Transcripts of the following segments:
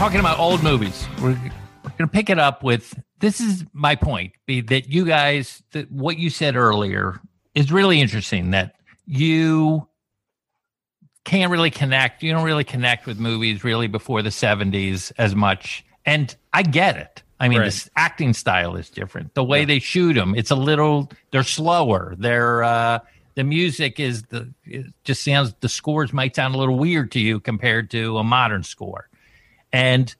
Talking about old movies. We're, we're going to pick it up with this is my point be that you guys, that what you said earlier is really interesting that you can't really connect. You don't really connect with movies really before the 70s as much. And I get it. I mean, Right. this acting style is different. The way they shoot them, it's a little, they're slower. They're, uh, the music is the, it just sounds, the scores might sound a little weird to you compared to a modern score. And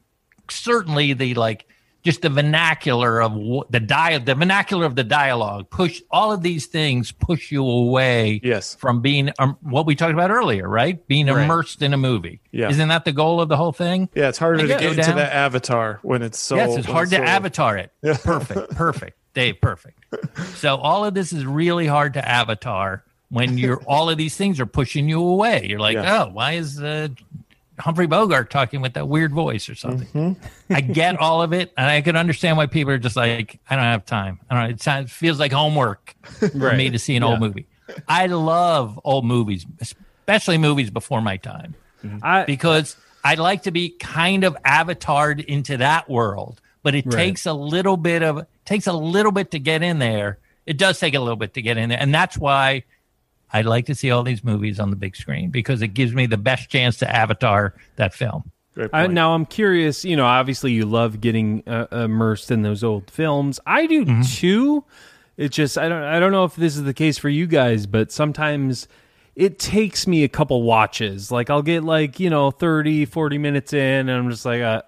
certainly the like, just the vernacular of what the dia- the vernacular of the dialogue push all of these things push you away Yes. from being um, what we talked about earlier right being Right. immersed in a movie Yeah. isn't that the goal of the whole thing Yeah, it's harder to get- into down. that avatar when it's so. yes it's hard to so- avatar it Yeah. perfect perfect dave perfect so all of this is really hard to avatar when you're all of these things are pushing you away you're like Yeah. oh why is uh, humphrey bogart talking with that weird voice or something Mm-hmm. I get all of it, and I can understand why people are just like, I don't have time. I don't know. It sounds feels like homework for Right. me to see an old movie. I love old movies, especially movies before my time, I, because I like to be kind of avatared into that world. But it Right. takes a little bit of takes a little bit to get in there. It does take a little bit to get in there, and that's why I like to see all these movies on the big screen because it gives me the best chance to avatar that film. Great I, point. now I'm curious. You know, obviously you love getting uh, immersed in those old films. I do Mm-hmm. too. It just I don't I don't know if this is the case for you guys, but sometimes it takes me a couple watches. Like I'll get like you know 30, 40 minutes in, and I'm just like. Uh,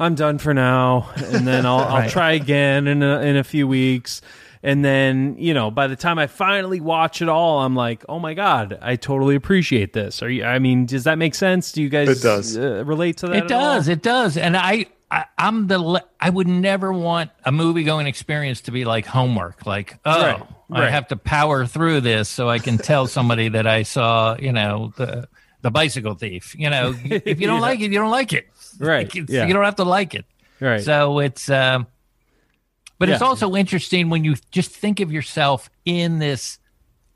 I'm done for now, and then I'll, I'll try again in a, in a few weeks, and then you know by the time I finally watch it all, I'm like, oh my god, I totally appreciate this. Are you? I mean, does that make sense? Do you guys It does. uh, relate to that? It at all? does. It does. And I, I, I'm the. le- I would never want a movie going experience to be like homework. Like, oh, Right, I have to power through this so I can tell somebody that I saw. You know, the the bicycle thief. You know, if you don't Yeah. like it, you don't like it. Right, Like, yeah. You don't have to like it. Right. So it's. Um, but it's also interesting when you just think of yourself in this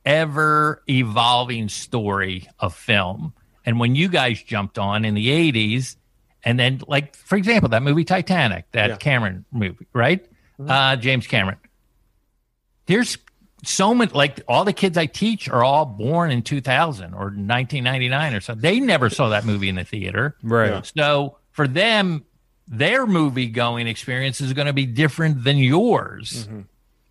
ever evolving story of film. And when you guys jumped on in the 80s, and then, like, for example, that movie Titanic, that Yeah. Cameron movie, right? Uh, James Cameron. There's so many, like, all the kids I teach are all born in 2000 or 1999 or so. They never saw that movie in the theater. Right. Yeah. So for them, their movie going experience is going to be different than yours. Mm-hmm.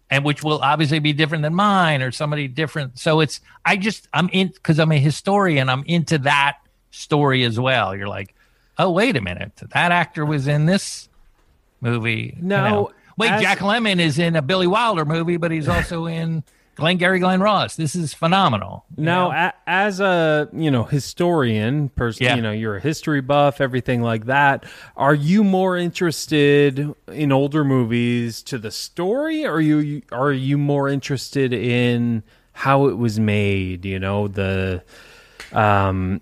And which will obviously be different than mine or somebody different. So it's, I just, I'm in, because I'm a historian, I'm into that story as well. You're like, oh, wait a minute. That actor was in this movie. you know. Wait, as- Jack Lemmon is in a Billy Wilder movie, but he's also in Glengarry Glen Ross. This is phenomenal. Now, know? as a you know historian, person, Yeah. you know you're a history buff, everything like that. Are you more interested in older movies to the story, or are you are you more interested in how it was made? You know the, um,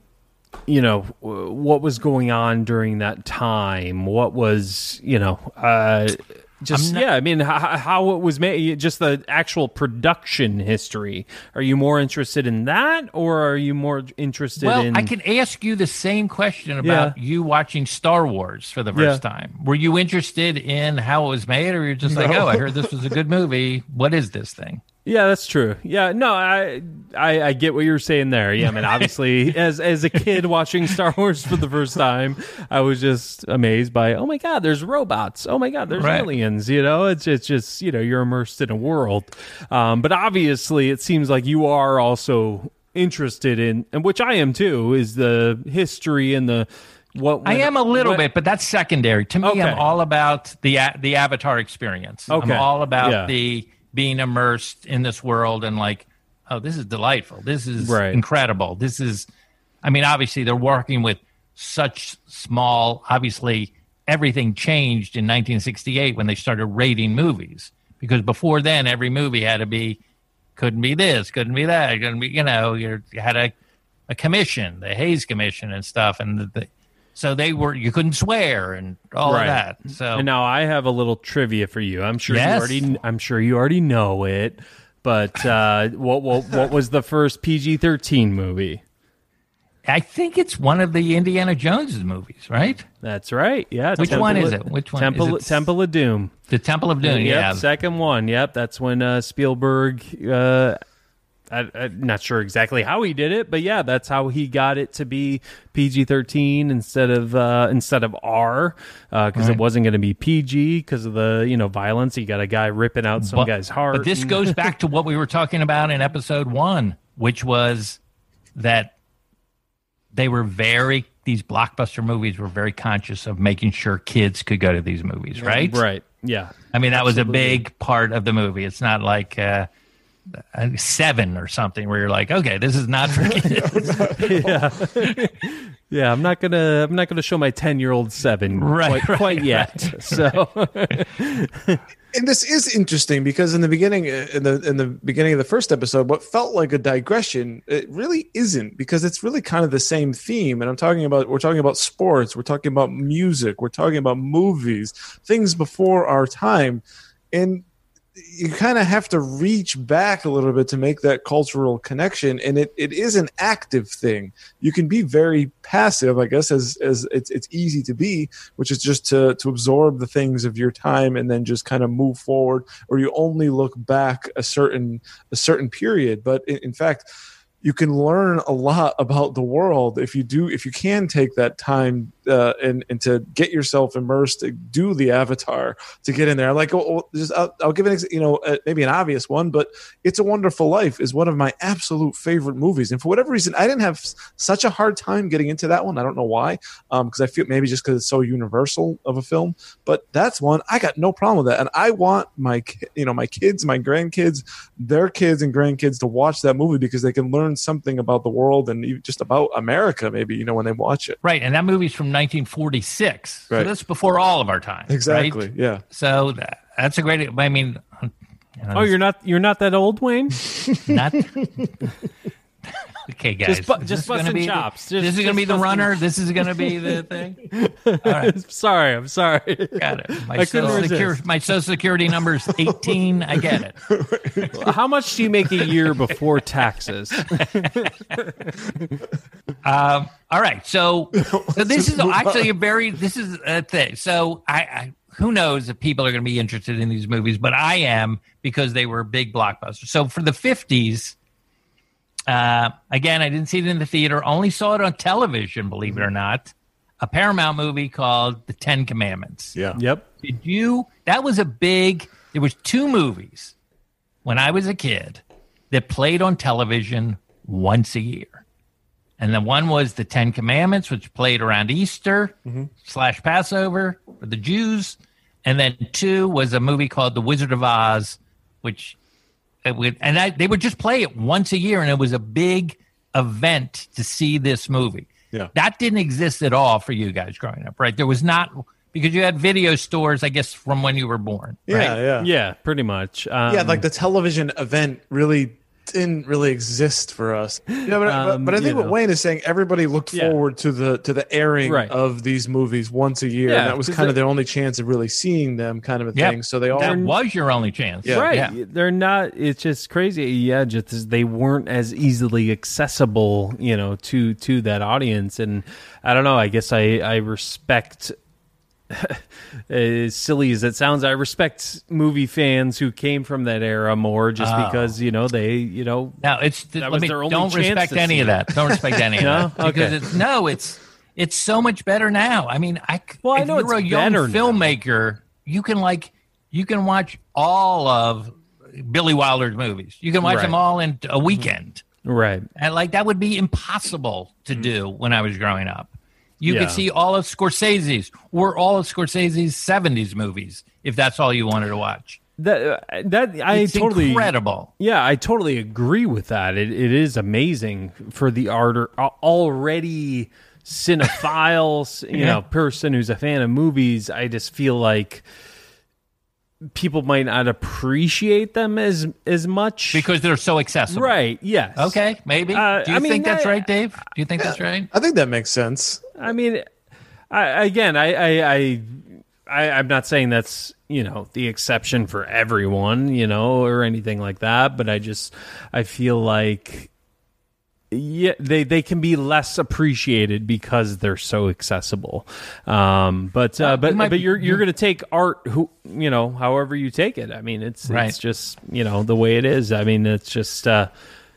you know what was going on during that time. What was you know uh. Just not- yeah, I mean, how, how it was made, just the actual production history. Are you more interested in that, or are you more interested Well, in? I can ask you the same question about Yeah. you watching Star Wars for the first Yeah. time. Were you interested in how it was made, or you're just like, oh, I heard this was a good movie. What is this thing? Yeah, that's true. Yeah, no, I, I I get what you're saying there. Yeah, I mean, obviously, as as a kid watching Star Wars for the first time, I was just amazed by, oh my god, there's robots. Oh my god, there's Right. aliens. You know, it's it's just you know you're immersed in a world. Um, but obviously, it seems like you are also interested in, and which I am too, is the history and the What I am a little what- bit, but that's secondary. To me, Okay. I'm all about the the Avatar experience. Okay. I'm all about Yeah. the being immersed in this world and like, oh, this is delightful. This is Right. incredible. This is, I mean, obviously they're working with such small. Obviously, everything changed in 1968 when they started rating movies because before then every movie had to be couldn't be this, couldn't be that, couldn't be you know you're, you had a a commission, the Hays Commission and stuff, and the, the so they were you couldn't swear and all Right. of that. So And now I have a little trivia for you. I'm sure Yes. you already. I'm sure you already know it. But uh, what, what what was the first PG-13 movie? I think it's one of the Indiana Jones movies, right? That's right. Yeah. Which Temple one is it? Which one? Temple Is it- Temple of Doom. The Temple of Doom. Yep, Yeah, second one. Yep, that's when uh, Spielberg. Uh, I, I'm not sure exactly how he did it, but yeah, that's how he got it to be PG-13 instead of uh, instead of R, because it wasn't going to be PG because of the you know violence. You got a guy ripping out some But- guy's heart. But this goes back to what we were talking about in episode one, which was that they were very these blockbuster movies were very conscious of making sure kids could go to these movies, right? right. Yeah. I mean, that was a big part of the movie. It's not like uh, uh, Uh, seven or something where you're like, okay, this is not for kids. Yeah, yeah I'm not gonna. I'm not gonna show my ten year old seven Right, quite, right, quite yet. So and this is interesting because in the beginning uh, in the in the beginning of the first episode what felt like a digression it really isn't because it's really kind of the same theme and i'm talking about we're talking about sports we're talking about music we're talking about movies things before our time and you kind of have to reach back a little bit to make that cultural connection and it, it is an active thing. You can be very passive i guess as as it's, it's easy to be which is just to to absorb the things of your time and then just kind of move forward or you only look back a certain a certain period. But in, in fact you can learn a lot about the world if you do if you can take that time uh, and and to get yourself immersed to do the avatar to get in there. Like oh, oh, just I'll, I'll give an you know uh, maybe an obvious one but it's a wonderful life is one of my absolute favorite movies. And for whatever reason i didn't have such a hard time getting into that one. I don't know why because i feel maybe just because it's so universal of a film but that's one. I got no problem with that. And i want my you know my kids my grandkids their kids and grandkids to watch that movie because they can learn something about the world and just about america maybe you know when they watch it. Right. And that movie's from 1946. So that's before all of our time. right? exactly yeah So that, that's a great, I mean, you know, oh, you're not you're not that old, Wayne. not. Okay, guys. Just bu- just busting be the- chops. Just- this is going to be the runner. This is going to be the thing. sorry, I'm sorry. Got it. My I couldn't social, security, my social security number is 18. I get it. How much do you make a year before taxes? Um, all right. So, so this is actually a very, this is a thing. So I, I who knows if people are going to be interested in these movies, but I am because they were big blockbusters. So for the 50s, uh, again, I didn't see it in the theater, only saw it on television, believe it or not. A Paramount movie called The Ten Commandments. yeah yep. Did you? That was a big. There was two movies when I was a kid that played on television once a year, and the one was the Ten Commandments, which played around Easter slash Passover for the Jews, and then two was a movie called The Wizard of Oz, which it would, and I, they would just play it once a year, and it was a big event to see this movie. Yeah. That didn't exist at all for you guys growing up, right? There was not because you had video stores, I guess, from when you were born. yeah right? yeah Yeah, pretty much. Um, yeah, like the television event really didn't really exist for us. Yeah, but, Um, but, but I think what know. Wayne is saying, everybody looked Yeah. forward to the to the airing Right. of these movies once a year, Yeah, and that was kind of they- their only chance of really seeing them, kind of a Yep. thing. So they all That was your only chance. Yeah. right. Yeah. They're not. It's just crazy. Yeah, just they weren't as easily accessible, you know, to to that audience. And I don't know. I guess I I respect. as silly as it sounds, I respect movie fans who came from that era more, just Oh. because you know they, you know, No, it's That let was me their only don't respect any of that. Don't respect any of No? that because Okay. it's no, it's it's so much better now. I mean, I Well, I know you're a young now. filmmaker, you can like you can watch all of Billy Wilder's movies. You can watch Right. them all in a weekend. right. And like that would be impossible to do when I was growing up. You Yeah. could see all of Scorsese's or all of Scorsese's 70s movies if that's all you wanted to watch. That uh, that I It's totally incredible. Yeah, I totally agree with that. It it is amazing for the art already cinephile, you know, person who's a fan of movies. I just feel like people might not appreciate them as as much Because they're so accessible. Right. Yes. Okay, maybe. Uh, Do you I mean, think that's I- right, Dave? Do you think that's right? I think that makes sense. I mean, I, again, I, I, I, I, I'm not saying that's you know the exception for everyone, you know, or anything like that. But I just, I feel like, yeah, they they can be less appreciated because they're so accessible. Um, but uh, but might but you're you're gonna take art, who you know, however you take it. I mean, it's Right. it's just you know the way it is. I mean, it's just. uh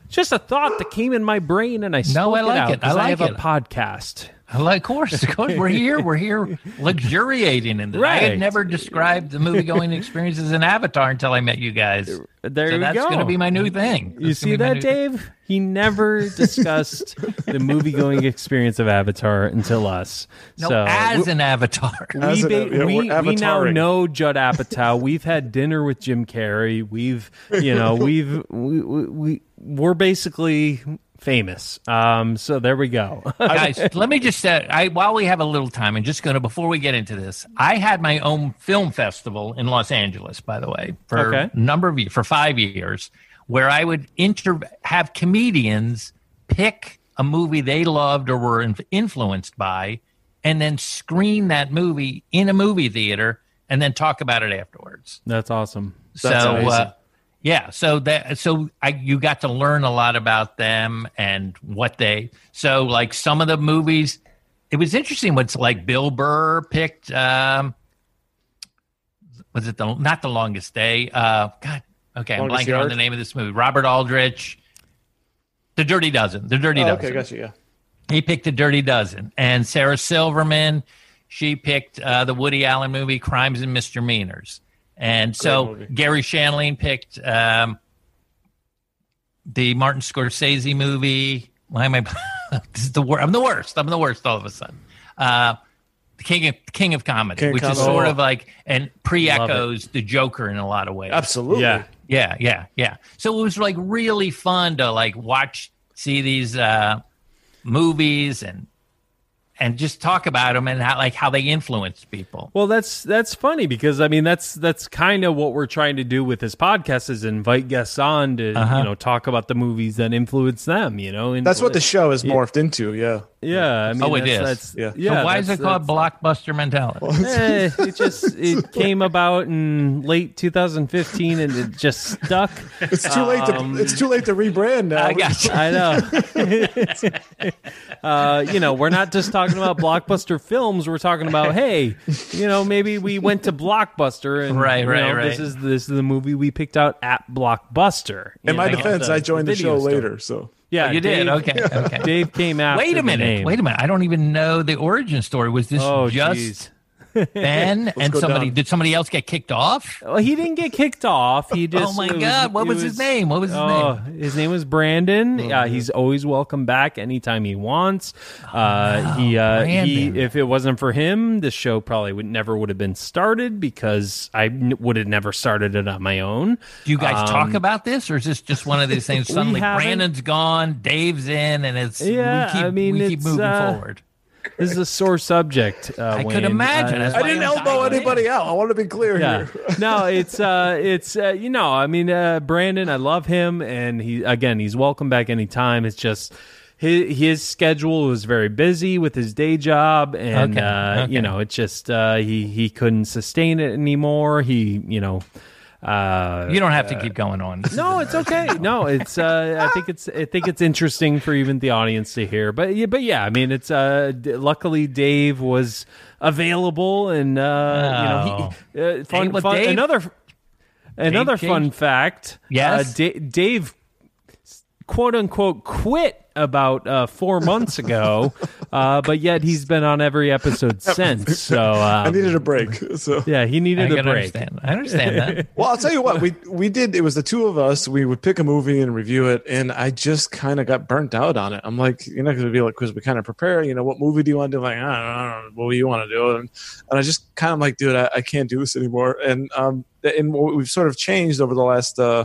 just a thought that came in my brain, and I spoke I like out it. I like have it. a podcast. Well, of course, of course. We're here. We're here luxuriating in this. Right. I had never described the movie going experience as an avatar until I met you guys. There so you that's go. going to be my new thing. You see that, be my new- Dave? He never discussed the movie going experience of Avatar until us. No, so as an avatar. As we, an- ba- yeah, we, we're now know Judd Apatow. We've had dinner with Jim Carrey. We've, you know, we've we, we, we we're basically famous. Um, so there we go. Guys, let me just say, I while we have a little time, and just going to before we get into this, I had my own film festival in Los Angeles, by the way, for Okay. a number of years, for five years, where I would inter have comedians pick a movie they loved or were inf- influenced by, and then screen that movie in a movie theater, and then talk about it afterwards. That's awesome. That's so uh, yeah so that so I, you got to learn a lot about them and what they so like some of the movies it was interesting what's like bill burr picked um was it the not the longest day uh god okay i'm Longest blanking on the name of this movie robert aldrich the dirty dozen the dirty Oh, dozen okay, gotcha. Yeah. he picked the Dirty Dozen, and Sarah Silverman, she picked uh, the Woody Allen movie Crimes and Misdemeanors, and so. Garry Shandling picked um, the Martin Scorsese movie. Why am I? this is the worst. I'm the worst. I'm the worst. All of a sudden, uh, the King of King of Comedy, King of which is Comedy. sort Oh. of like and pre-echoes the Joker in a lot of ways. Absolutely. Yeah. Yeah, yeah, yeah. So it was like really fun to like watch, see these uh, movies and and just talk about them and how like how they influenced people. Well, that's that's funny because I mean that's that's kind of what we're trying to do with this podcast is invite guests on to Uh-huh. you know talk about the movies that influence them. You know, and That's what the show has morphed into. Yeah. yeah. I mean, Oh, it that's, is. That's, Yeah. yeah. so why is it called blockbuster mentality? Eh, it just it came about in late 2015 and it just stuck. It's too late to it's too late to rebrand now. I got you. I know. uh, you know, we're not just talking about blockbuster films. We're talking about, hey, you know, maybe we went to Blockbuster and Right, right, know, right. This is this is the movie we picked out at Blockbuster. In You my know, defense, the- I joined the video show store. later. So Yeah, oh, you did. Dave- Okay. Okay. Dave came after. Wait a minute. Wait a minute. I don't even know the origin story. Was this Oh, just jeez. Ben and somebody? down. Did somebody else get kicked off? Well, he didn't get kicked off. He just. oh my it was- God! What it was, his name? What was his Oh, name? his name was Brandon. Oh, Uh, he's always welcome back anytime he wants. Uh, he, uh, he, if it wasn't for him, the show probably would never would have been started because I n- would have never started it on my own. Do you guys talk about this, or is this just one of these things? Suddenly, Um. Brandon's gone, Dave's in, and it's Yeah, we keep, I mean, we keep moving uh, forward. This is a sore subject. Uh, I could imagine. Uh, I didn't elbow diving anybody out. I want to be clear yeah here. no it's uh it's uh, you know i mean uh brandon i love him and he again he's welcome back anytime it's just his, his schedule was very busy with his day job and Okay, uh okay. you know it's just uh he he couldn't sustain it anymore he you know uh You don't have to keep going on. This no, it's okay. No, it's. Uh, I think it's. I think it's interesting for even the audience to hear. But yeah, but yeah. I mean, it's. Uh, d- luckily, Dave was available, and uh, you know, he, uh, fun. Fun Dave- another. Another Dave- fun fact. Yes? uh, Da- Dave, quote unquote, quit about uh, four months ago, uh, but yet he's been on every episode since. So um, I needed a break. So yeah, he needed a can break. understand. I understand that. Well, I'll tell you what we we did. It was the two of us. We would pick a movie and review it, and I just kind of got burnt out on it. I'm like, you're not going to be like, because we kind of prepare. You know, what movie do you want to do? Like, I don't, know, I don't know what do you want to do? And, and I just kind of like, dude, I, I can't do this anymore. And um, and we've sort of changed over the last uh,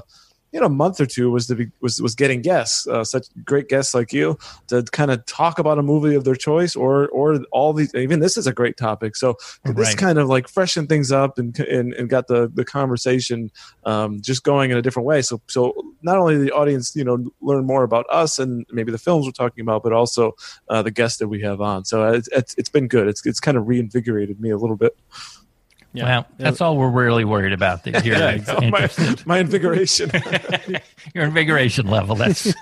you know month or two was to be was was getting guests, uh, such great guests like you, to kind of talk about a movie of their choice, or or all these. Even this is a great topic. So this Right. kind of like freshened things up and and, and got the the conversation um, just going in a different way. So so not only the audience you know learn more about us and maybe the films we're talking about, but also uh, the guests that we have on. So it's, it's it's been good. It's it's kind of reinvigorated me a little bit. Well, that's all we're really worried about. That you're Yeah, exactly. My, interested. my invigoration. Your invigoration level. That's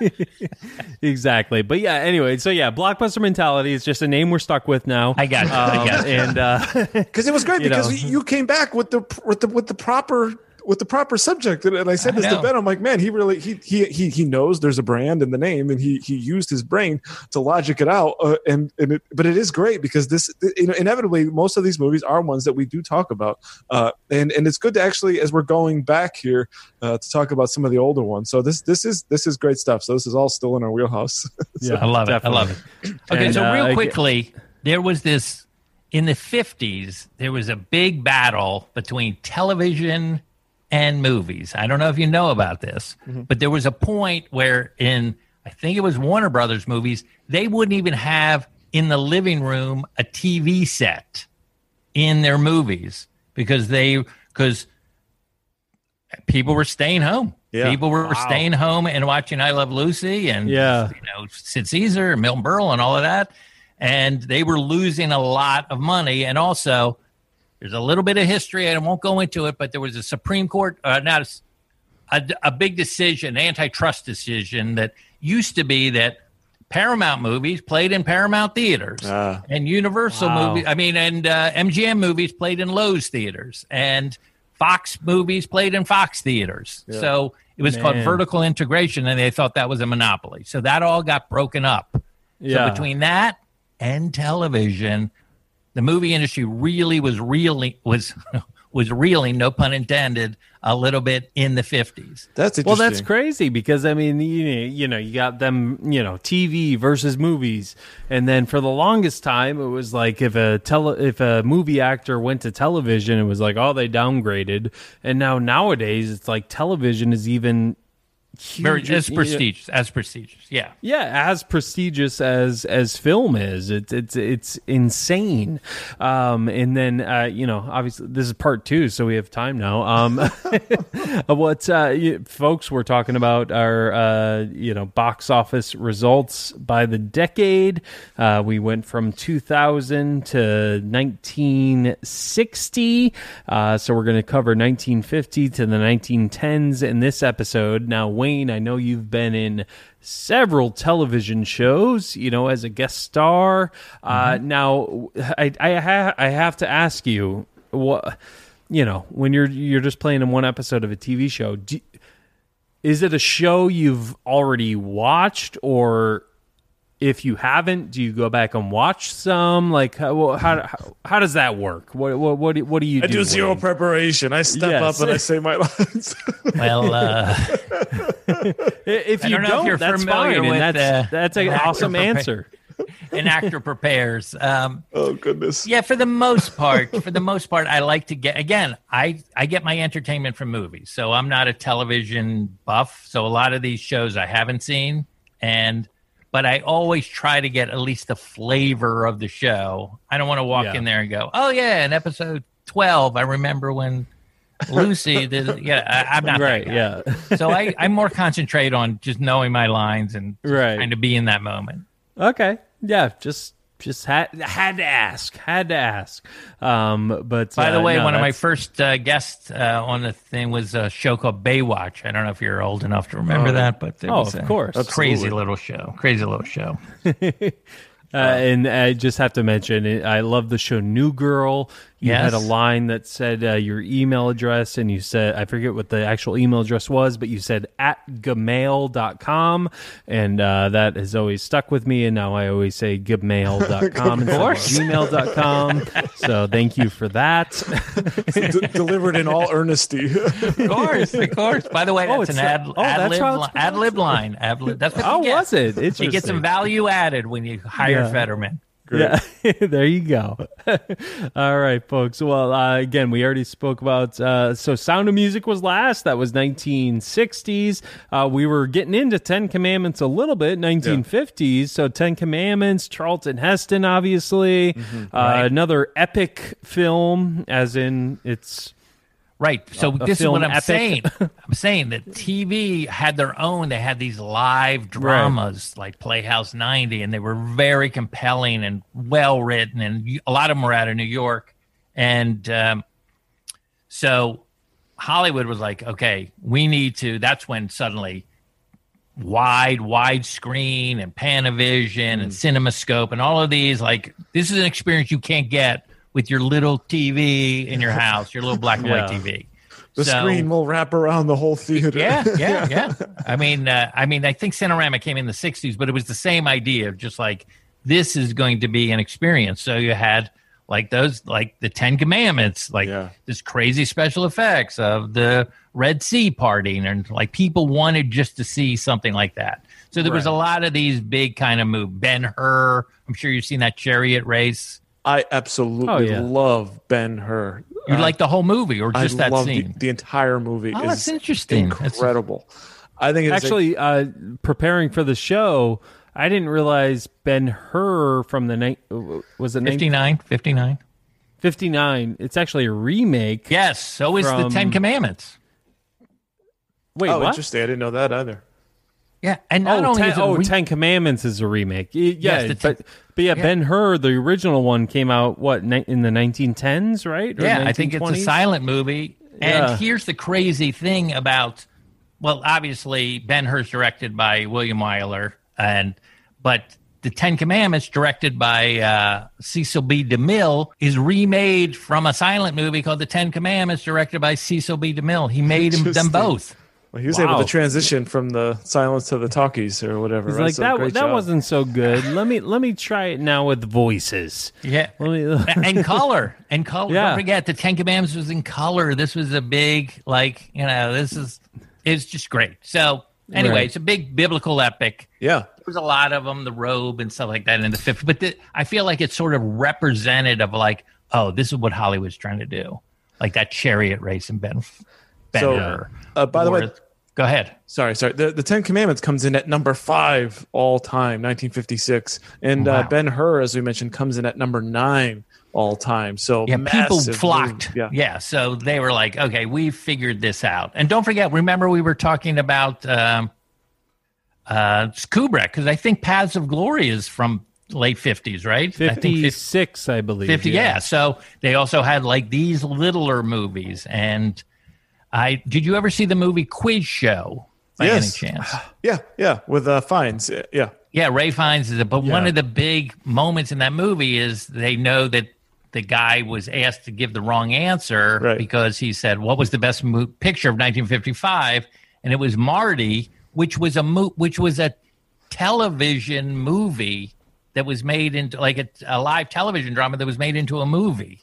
exactly. But yeah, anyway, so yeah, blockbuster mentality is just a name we're stuck with now. I got it. I Um, got it. and uh, because it was great You because know. you came back with the with the with the proper with the proper subject and, and I said I this to. Ben I'm like man he really he he he he knows there's a brand in the name and he he used his brain to logic it out uh, and and it, but it is great because this you know inevitably most of these movies are ones that we do talk about uh, and and it's good to actually as we're going back here uh, to talk about some of the older ones so this this is this is great stuff so this is all still in our wheelhouse yeah, I love it. I love it. Okay, And, so uh, real again- quickly, there was this in the 50s, there was a big battle between television and movies. I don't know if you know about this, mm-hmm. but there was a point where in I think it was Warner Brothers movies, they wouldn't even have in the living room a TV set in their movies because they because people were staying home. Yeah. People were staying home and watching I Love Lucy and Yeah. you know Sid Caesar and Milton Berle and all of that, and they were losing a lot of money. And also, there's a little bit of history. And I won't go into it, but there was a Supreme Court, uh, not a s- a, a big decision, antitrust decision that used to be that Paramount movies played in Paramount theaters, Ah. and Universal Wow. movies. I mean, and uh, MGM movies played in Loew's theaters, and Fox movies played in Fox theaters. So it was called vertical integration, and they thought that was a monopoly. So that all got broken up. Yeah. So between that and television, the movie industry really was really was was reeling, no pun intended, a little bit in the fifties. that's interesting Well, that's crazy because I mean, you you know, you got them, you know, TV versus movies, and then for the longest time, it was like if a tele if a movie actor went to television, it was like, oh, they downgraded, and now nowadays, it's like television is even Very as prestigious, as prestigious. Yeah. yeah, as prestigious as as film is. It's it's it's insane. Um, and then uh, you know, obviously, this is part two, so we have time now. Um, what uh, you, folks we're talking about are uh, you know box office results by the decade. Uh, we went from 2000 to 1960. Uh, so we're going to cover 1950 to the 1910s in this episode. Now, Wayne, I know you've been in several television shows, you know, as a guest star. Uh, now, I I, ha- I have to ask you what you know when you're you're just playing in one episode of a TV show. Do, is it a show you've already watched or if you haven't do you go back and watch some like how how, how, how does that work what what what, do- what do you I do do zero Wayne? preparation I step Yes. up and I say my lines Well, uh, if I you don't know if don't you're that's familiar fine with, and that's uh, that's an actor awesome prepa- answer an actor prepares. Um, oh goodness Yeah, for the most part, for the most part, I like to get again. I I get my entertainment from movies, so I'm not a television buff. So a lot of these shows I haven't seen, and but I always try to get at least the flavor of the show. I don't want to walk Yeah. in there and go, "Oh yeah, in episode 12, I remember when Lucy did." Yeah, I, I'm not right yeah So I I'm more concentrate on just knowing my lines and Right. trying to be in that moment. okay yeah just just had had to ask had to ask um but By the uh, way, no, one of my first uh, guests uh, on the thing was a show called Baywatch. I don't know if you're old enough to remember that, but it oh was of a course crazy little show. Crazy little show. Uh, and I just have to mention, I love the show New Girl. You had a line that said uh, your email address, and you said, I forget what the actual email address was, but you said at gmail.com. And uh, that has always stuck with me. And now I always say gmail.com instead of course. gmail.com. so thank you for that. D- delivered in all earnesty. Of course, of course. By the way, Oh, that's it's an ad, not- oh, ad that's lib li- ad lib line. Ad lib. That's what Oh, was it? You get some value added when you hire Yeah. Federman. Yeah, there you go. All right, folks. Well, uh, again, we already spoke about. Uh, so, Sound of Music was last. That was 1960s. Uh, we were getting into Ten Commandments a little bit, 1950s. So, Ten Commandments, Charlton Heston, obviously. Uh, Another epic film, as in it's. Right. So a this is what I'm epic. saying. I'm saying that TV had their own. They had these live dramas like Playhouse 90, and they were very compelling and well written. And a lot of them were out of New York. And um, so Hollywood was like, okay, we need to. That's when suddenly wide, wide screen and Panavision and CinemaScope and all of these, like, this is an experience you can't get with your little TV in your house, your little black and white Yeah. TV. the So- screen will wrap around the whole theater. Yeah, yeah, yeah. I mean, uh, I mean, I think Cinerama came in the '60s, but it was the same idea of just like this is going to be an experience. So you had like those, like the Ten Commandments, like Yeah. this crazy special effects of the Red Sea parting, and like people wanted just to see something like that. So there was a lot of these big kind of move. Ben Hur, I'm sure you've seen that chariot race. I absolutely Oh, yeah. love Ben Hur. You Uh, like the whole movie or I just that love the, scene? the entire movie. Oh, is that's interesting. That's- Incredible. I think it's Actually, uh, preparing for the show, I didn't realize Ben Hur from the night was it 59, 59. 59. It's actually a remake. Yes, so is the Ten Commandments. Wait, oh, what? interesting. I didn't know that either. Yeah, and not Oh, only ten, oh, re- Ten Commandments is a remake. Yeah, Yes, ten- but but yeah, yeah. Ben Hur, the original one came out what in the 1910s, right? Or yeah, I think it's a silent movie. And Yeah. here's the crazy thing about, well, obviously Ben Hur's directed by William Wyler, and but the Ten Commandments, directed by uh, Cecil B. DeMille, is remade from a silent movie called The Ten Commandments, directed by Cecil B. DeMille. He made them both. Well, he was Wow. able to transition from the silence to the talkies or whatever. He's right? like So that. great That job. wasn't so good. let me let me try it now with voices. Yeah. Let me. and color and color. Yeah. Don't forget the Ten Commandments was in color. This was a big like you know this is it's just great. So anyway, Right. it's a big biblical epic. Yeah. There was a lot of them, the robe and stuff like that in the 50s. But the, I feel like it's sort of representative of like, oh, this is what Hollywood's trying to do, like that chariot race in Ben. ben So, uh, by the way- Or- go ahead. Sorry, sorry. The, the Ten Commandments comes in at number five all time, 1956. And uh, Ben Hur, as we mentioned, comes in at number nine all time. So Yeah, people flocked. Yeah. yeah. So they were like, okay, we figured this out. And don't forget, remember we were talking about um, uh, Kubrick because I think Paths of Glory is from late fifties, right? I 50, 56, I believe. 50 yeah. So they also had like these littler movies. And I did you ever see the movie Quiz Show by Yes. any chance? Yeah, yeah. With uh, Fiennes. Yeah. Yeah, Ralph Fiennes is it. But one of the big moments in that movie is they know that the guy was asked to give the wrong answer Right. because he said, "What was the best mo- picture of 1955?" And it was Marty, which was a mo- which was a television movie that was made into like a, a live television drama that was made into a movie.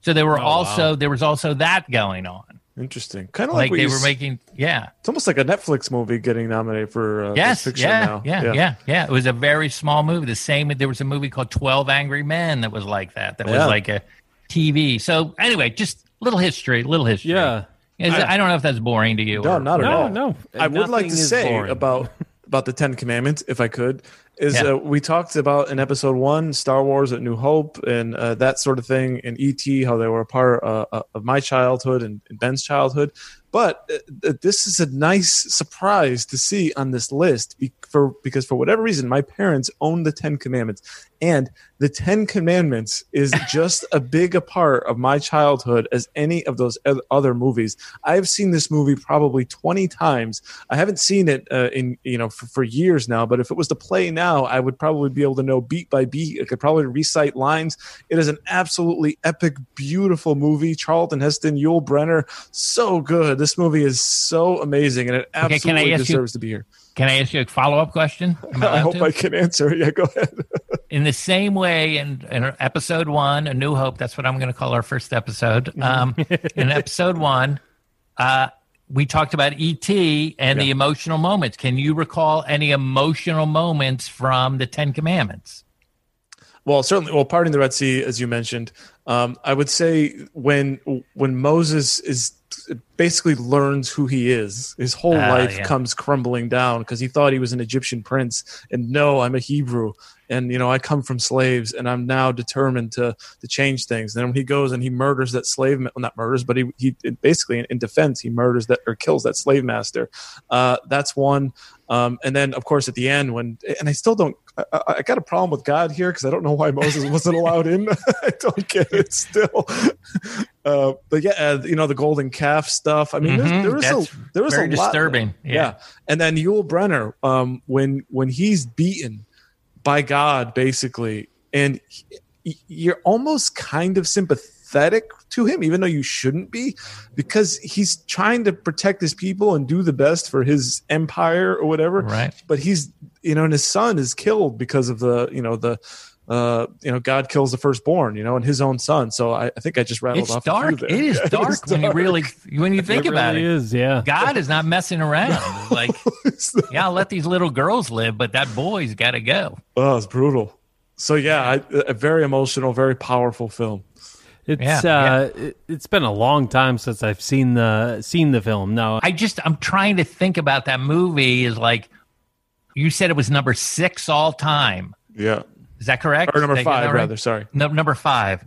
So there were Oh, also there was also that going on. Interesting. Kind of like, Like they were s- making, yeah. It's almost like a Netflix movie getting nominated for uh, Yes, Best Picture yeah, now. yeah, yeah, yeah, It was a very small movie. The same. There was a movie called Twelve Angry Men that was like that. That was like a TV. So anyway, just little history, little history. Yeah. Is- I, don't know if that's boring to you. No, or- not at No, all. no. I would like to say boring. about about the Ten Commandments, if I could, is Yeah. uh, we talked about in episode one, Star Wars at New Hope, and uh, that sort of thing, and ET, how they were a part uh, uh, of my childhood and, and Ben's childhood. But uh, this is a nice surprise to see on this list be- for because for whatever reason my parents own the Ten Commandments, and the Ten Commandments is just a big a part of my childhood as any of those other movies. I've seen this movie probably twenty times. I haven't seen it uh, in you know for, for years now, but if it was to play now, I would probably be able to know beat by beat. I could probably recite lines. It is an absolutely epic, beautiful movie. Charlton Heston, Yul Brynner, so good. This movie is so amazing, and it absolutely okay, deserves you, to be here. Can I ask you a follow up question? I hope to? I can answer. Yeah, go ahead. in the same way, in, in episode one, A New Hope, that's what I'm going to call our first episode. Um, in episode one, uh, we talked about ET and yeah. the emotional moments. Can you recall any emotional moments from the Ten Commandments? Well, certainly. Well, parting the Red Sea, as you mentioned, um, I would say when when Moses is basically learns who he is. His whole uh, life yeah. comes crumbling down because he thought he was an Egyptian prince, and no, I'm a Hebrew, and you know I come from slaves, and I'm now determined to to change things. And then when he goes and he murders that slave, well, not murders, but he he basically in, in defense he murders that or kills that slave master. Uh, that's one. Um, and then, of course, at the end, when and I still don't, I, I got a problem with God here because I don't know why Moses wasn't allowed in. I don't get it still. Uh, but yeah, uh, you know the golden calf stuff. I mean, mm-hmm. there was a there was a disturbing. Lot, yeah. yeah. and then Yul Brynner, um, when when he's beaten by God, basically, and he, you're almost kind of sympathetic to him, even though you shouldn't be, because he's trying to protect his people and do the best for his empire or whatever. Right. But he's, you know, and his son is killed because of the, you know, the, uh, you know, God kills the firstborn, you know, and his own son. So I, I think I just rattled it's off. Dark. It is yeah, dark. It is dark when you really, when you think it about really it. Is yeah. God is not messing around. like, yeah, I'll let these little girls live, but that boy's got to go. Oh, it's brutal. So yeah, I, a very emotional, very powerful film. It's yeah, uh, yeah. It, has been a long time since I've seen the seen the film. No, I just I'm trying to think about that movie. Is like you said it was number six all time. Yeah, is that correct? Or number five, right? rather. Sorry, no, number five.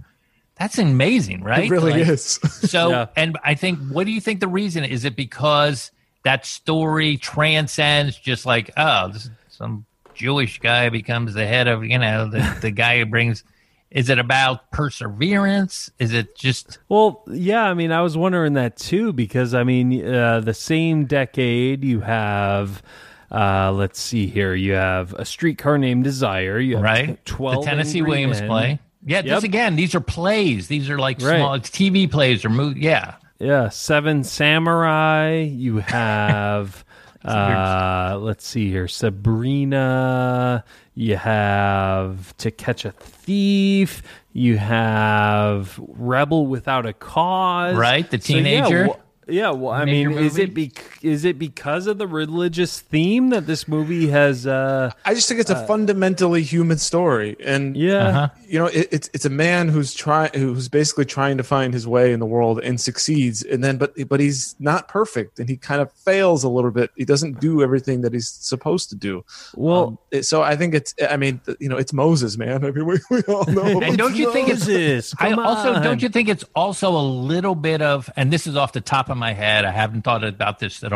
That's amazing, right? It really like, is. so, yeah. and I think, what do you think the reason is? It because that story transcends just like, oh, some Jewish guy becomes the head of, you know, the, the guy who brings is it about perseverance? Is it just Well, yeah, I mean, I was wondering that too because I mean, uh, the same decade you have uh, let's see here. You have a streetcar named Desire. You have right. Twelve. The Tennessee Williams Men. play. Yeah. Yep. This again. These are plays. These are like right. small TV plays or movie. Yeah. Yeah. Seven Samurai. You have. uh, let's see here. Sabrina. You have To Catch a Thief. You have Rebel Without a Cause. Right, the teenager. So, yeah, yeah, well, I mean, is it be, is it because of the religious theme that this movie has? Uh, I just think it's a uh, fundamentally human story, and yeah, uh-huh. you know, it, it's it's a man who's trying, who's basically trying to find his way in the world and succeeds, and then but but he's not perfect, and he kind of fails a little bit. He doesn't do everything that he's supposed to do. Well, um, so I think it's, I mean, you know, it's Moses, man. I mean, we, we all know. and don't you think it's? I also on. don't you think it's also a little bit of, and this is off the top of of my head. I haven't thought about this at all,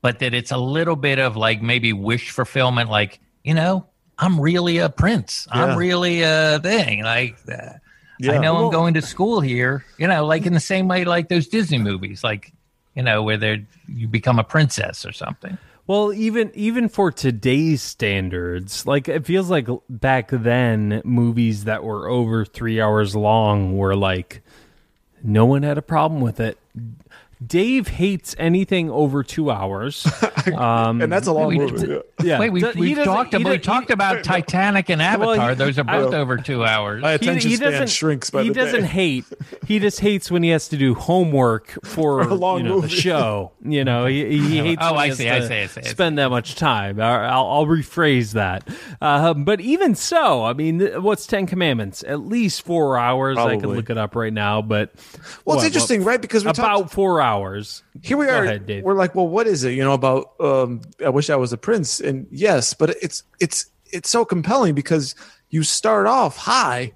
but that it's a little bit of like maybe wish fulfillment. Like you know, I'm really a prince. Yeah. I'm really a thing. Like uh, yeah. I know well, I'm going to school here. You know, like in the same way, like those Disney movies, like you know, where they you become a princess or something. Well, even even for today's standards, like it feels like back then, movies that were over three hours long were like no one had a problem with it. Dave hates anything over two hours, um, and that's a long movie. Yeah. Wait, we, we talked about we talked about Titanic and Avatar. Well, he, Those are both I, over two hours. My attention he, he span shrinks by He doesn't day. hate. He just hates when he has to do homework for, for a long you know, movie. the show. You know, he, he hates. oh, I see, I see, I see. Spend that much time. I'll, I'll rephrase that. Uh, but even so, I mean, what's Ten Commandments? At least four hours. Probably. I can look it up right now. But well, it's interesting, right? Because we about talked- four hours. Here we are. Ahead, we're like, well, what is it? You know about? Um, I wish I was a prince, and yes, but it's it's it's so compelling because you start off high,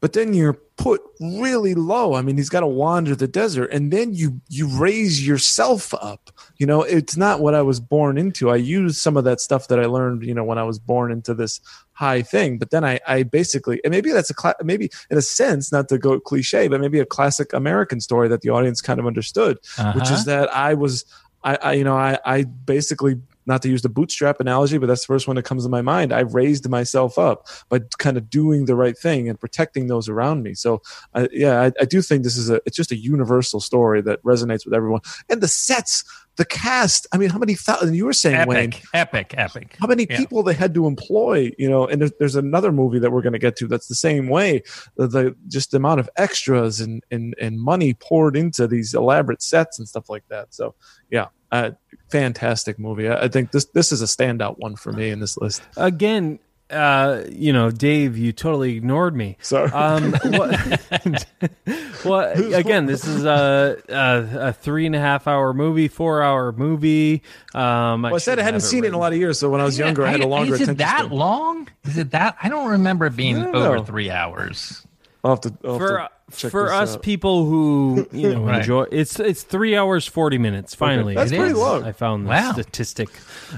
but then you're put really low. I mean, he's got to wander the desert, and then you you raise yourself up. You know, it's not what I was born into. I use some of that stuff that I learned, you know, when I was born into this high thing. But then I, I basically, and maybe that's a cla- maybe in a sense, not to go cliche, but maybe a classic American story that the audience kind of understood, uh-huh. which is that I was, I, I you know, I, I basically not to use the bootstrap analogy, but that's the first one that comes to my mind. I raised myself up by kind of doing the right thing and protecting those around me. So, uh, yeah, I, I, do think this is a it's just a universal story that resonates with everyone. And the sets, the cast. I mean, how many thousand? You were saying epic, Wayne, epic, epic. How many yeah. people they had to employ? You know, and there's, there's another movie that we're going to get to that's the same way. The, the just the amount of extras and and and money poured into these elaborate sets and stuff like that. So, yeah, uh, fantastic movie. I, I, think this this is a standout one for me in this list. Again, uh, you know, Dave, you totally ignored me. Sorry. Um, what, well, again, this is a, a, a, three and a half hour movie, four hour movie. Um, well, I, I said I hadn't seen it in a lot of years, so when I was younger, I, I had a longer. Attention. Is it that span. long? Is it that? I don't remember it being over three hours. I'll have to, I'll for have to for us out. people who you know right. enjoy it's it's three hours forty minutes. Finally, okay. that's it pretty is. long. I found the wow. statistic.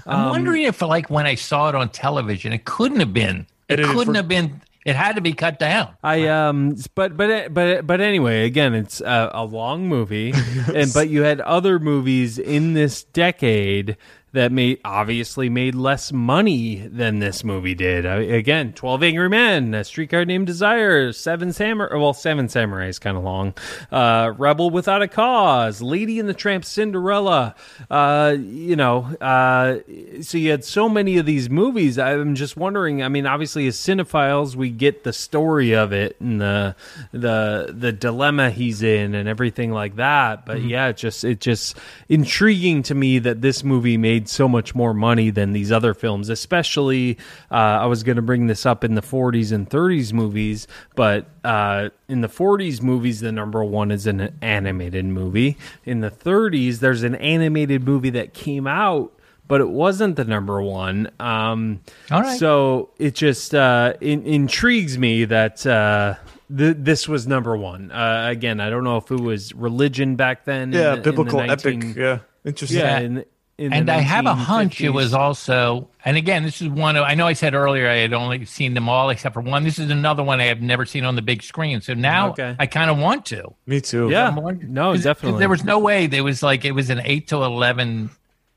I'm um, wondering if, like, when I saw it on television, it couldn't have been. It, it couldn't for, have been. It had to be cut down. I um, but but but but anyway, again, it's a, a long movie, and but you had other movies in this decade that made obviously made less money than this movie did. Uh, again, Twelve Angry Men, A Streetcar Named Desire, Seven Samurai. Well, Seven Samurai is kind of long. Uh, Rebel Without a Cause, Lady and the Tramp, Cinderella. Uh, you know, uh, so you had so many of these movies. I'm just wondering. I mean, obviously, as cinephiles, we get the story of it and the the the dilemma he's in and everything like that. But mm-hmm. yeah, it just it just intriguing to me that this movie made made so much more money than these other films, especially. Uh, I was going to bring this up in the 40s and 30s movies, but uh, in the 40s movies, the number one is an animated movie. In the 30s, there's an animated movie that came out but it wasn't the number one. Um, All right. So it just uh, in, intrigues me that uh, th- this was number one. Uh, again, I don't know if it was religion back then. Yeah, in, biblical in 19... epic. Yeah, interesting. Yeah, in, and I have a hunch it was also, and again, this is one of, I know I said earlier I had only seen them all except for one. This is another one I have never seen on the big screen. So now okay. I kind of want to. Me too. Yeah. No, definitely. There was no way there was like, it was an 8 to 11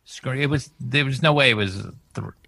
screen. It was, there was no way it was,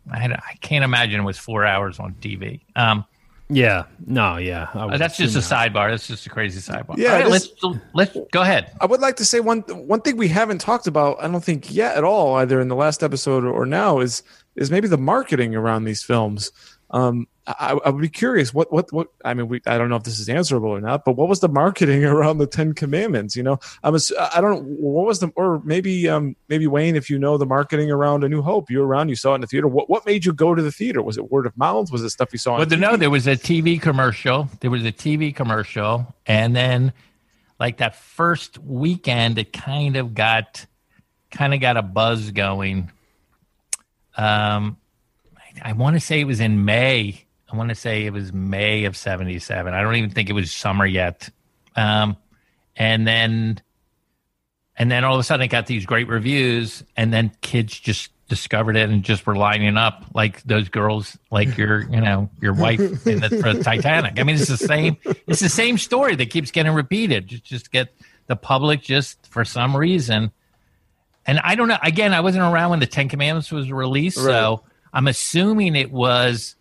I, had, I can't imagine it was four hours on TV. Um, yeah. No. Yeah. Uh, that's just a that. sidebar. That's just a crazy sidebar. Yeah. Right, let's let's go ahead. I would like to say one one thing we haven't talked about. I don't think yet at all, either in the last episode or now, is is maybe the marketing around these films. Um, I, I, would be curious what what what I mean we I don't know if this is answerable or not, but what was the marketing around the Ten Commandments? You know, I'm a, I don't what was the or maybe um maybe Wayne, if you know the marketing around A New Hope, you were around, you saw it in the theater. What what made you go to the theater? Was it word of mouth? Was it stuff you saw? Well, no, there was a TV commercial. There was a TV commercial, and then like that first weekend, it kind of got kind of got a buzz going. Um, I, I want to say it was in May I want to say it was May of 77. I don't even think it was summer yet. Um, and then, and then all of a sudden it got these great reviews and then kids just discovered it and just were lining up like those girls, like your, you know, your wife in the, for the Titanic. I mean, it's the same, it's the same story that keeps getting repeated. Just, just get the public just for some reason. And I don't know, again, I wasn't around when the 10 commandments was released. Right. So I'm assuming it was,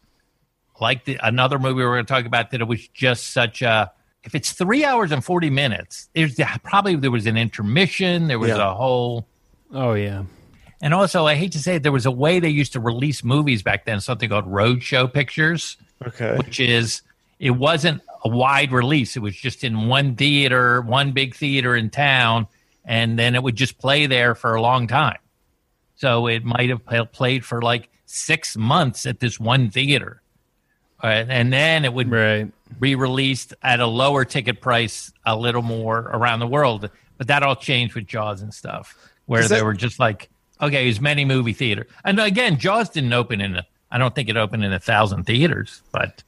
like the, another movie we are going to talk about that it was just such a if it's three hours and 40 minutes there's probably there was an intermission there was yeah. a whole oh yeah and also i hate to say it there was a way they used to release movies back then something called roadshow pictures okay which is it wasn't a wide release it was just in one theater one big theater in town and then it would just play there for a long time so it might have played for like six months at this one theater Right. And then it would right. be released at a lower ticket price a little more around the world. But that all changed with Jaws and stuff, where that, they were just like, okay, as many movie theater. And again, Jaws didn't open in a, I don't think it opened in a thousand theaters, but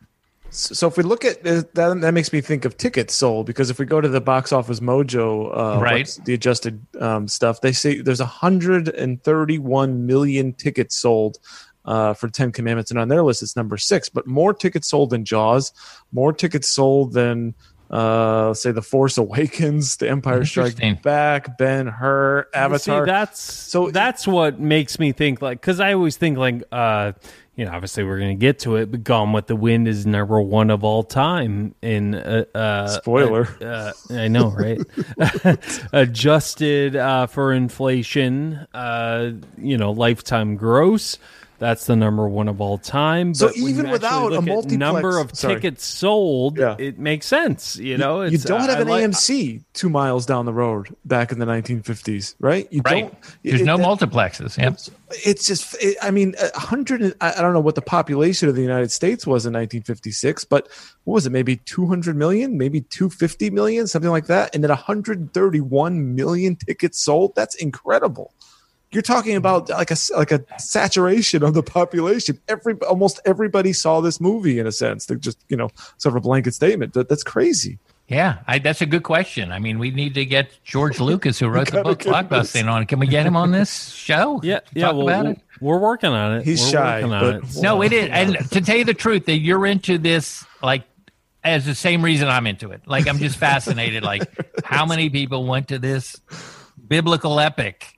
So if we look at uh, that, that makes me think of tickets sold because if we go to the box office mojo, uh, Right. the adjusted um, stuff, they say there's 131 million tickets sold uh, for Ten Commandments, and on their list it's number six. But more tickets sold than Jaws, more tickets sold than uh, say The Force Awakens, The Empire Strikes Back, Ben Hur, Avatar. See, that's So- that's what makes me think like because I always think like uh you know obviously we're gonna get to it, but Gone with the Wind is number one of all time in uh, uh Spoiler. Uh, I know, right? Adjusted uh, for inflation, uh, you know, lifetime gross. That's the number one of all time. So But when even without a look at number of sorry. tickets sold, Yeah. it makes sense. You know, you It's, don't uh, have I an like- AMC two miles down the road back in the 1950s, right? You Right. don't. There's it- no that- multiplexes. Yep. It's just. It, I mean, hundred. I I don't know what the population of the United States was in 1956, but what was it? Maybe 200 million, maybe 250 million, something like that. And then 131 million tickets sold. That's incredible. You're talking about like a s- like a saturation of the population. Every almost everybody saw this movie in a sense. They're just you know sort of a blanket statement. That, that's crazy. Yeah, I, that's a good question. I mean, we need to get George Lucas, who wrote the book. Blockbusting, on. Can we get him on this show? Yeah, To yeah. Well, about we're, it? we're working on it. He's We're shy, on but- it. No, it is. And to tell you the truth, that you're into this like as the same reason I'm into it. Like I'm just fascinated. Like how many people went to this biblical epic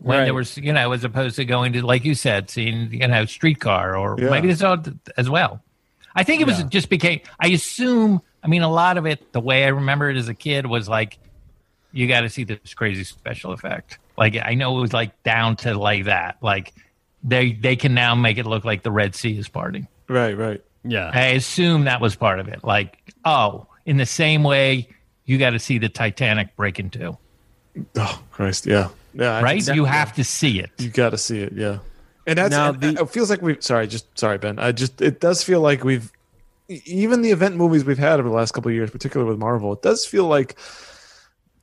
when Right. there was, you know, as opposed to going to, like you said, seeing, you know, streetcar or Yeah. maybe this all as well. I think it was Yeah. just became. I assume. I mean, a lot of it, the way I remember it as a kid, was like, you got to see this crazy special effect. Like I know it was like down to like that. Like they they can now make it look like the Red Sea is parting. Right, right. Yeah. I assume that was part of it. Like, oh, in the same way, you got to see the Titanic break in Oh Christ, yeah, yeah. I right? can- You have to see it. You got to see it, yeah. And that's Now and the- it feels like we've Sorry, just sorry, Ben. I just it does feel like we've even the event movies we've had over the last couple of years, particularly with Marvel. It does feel like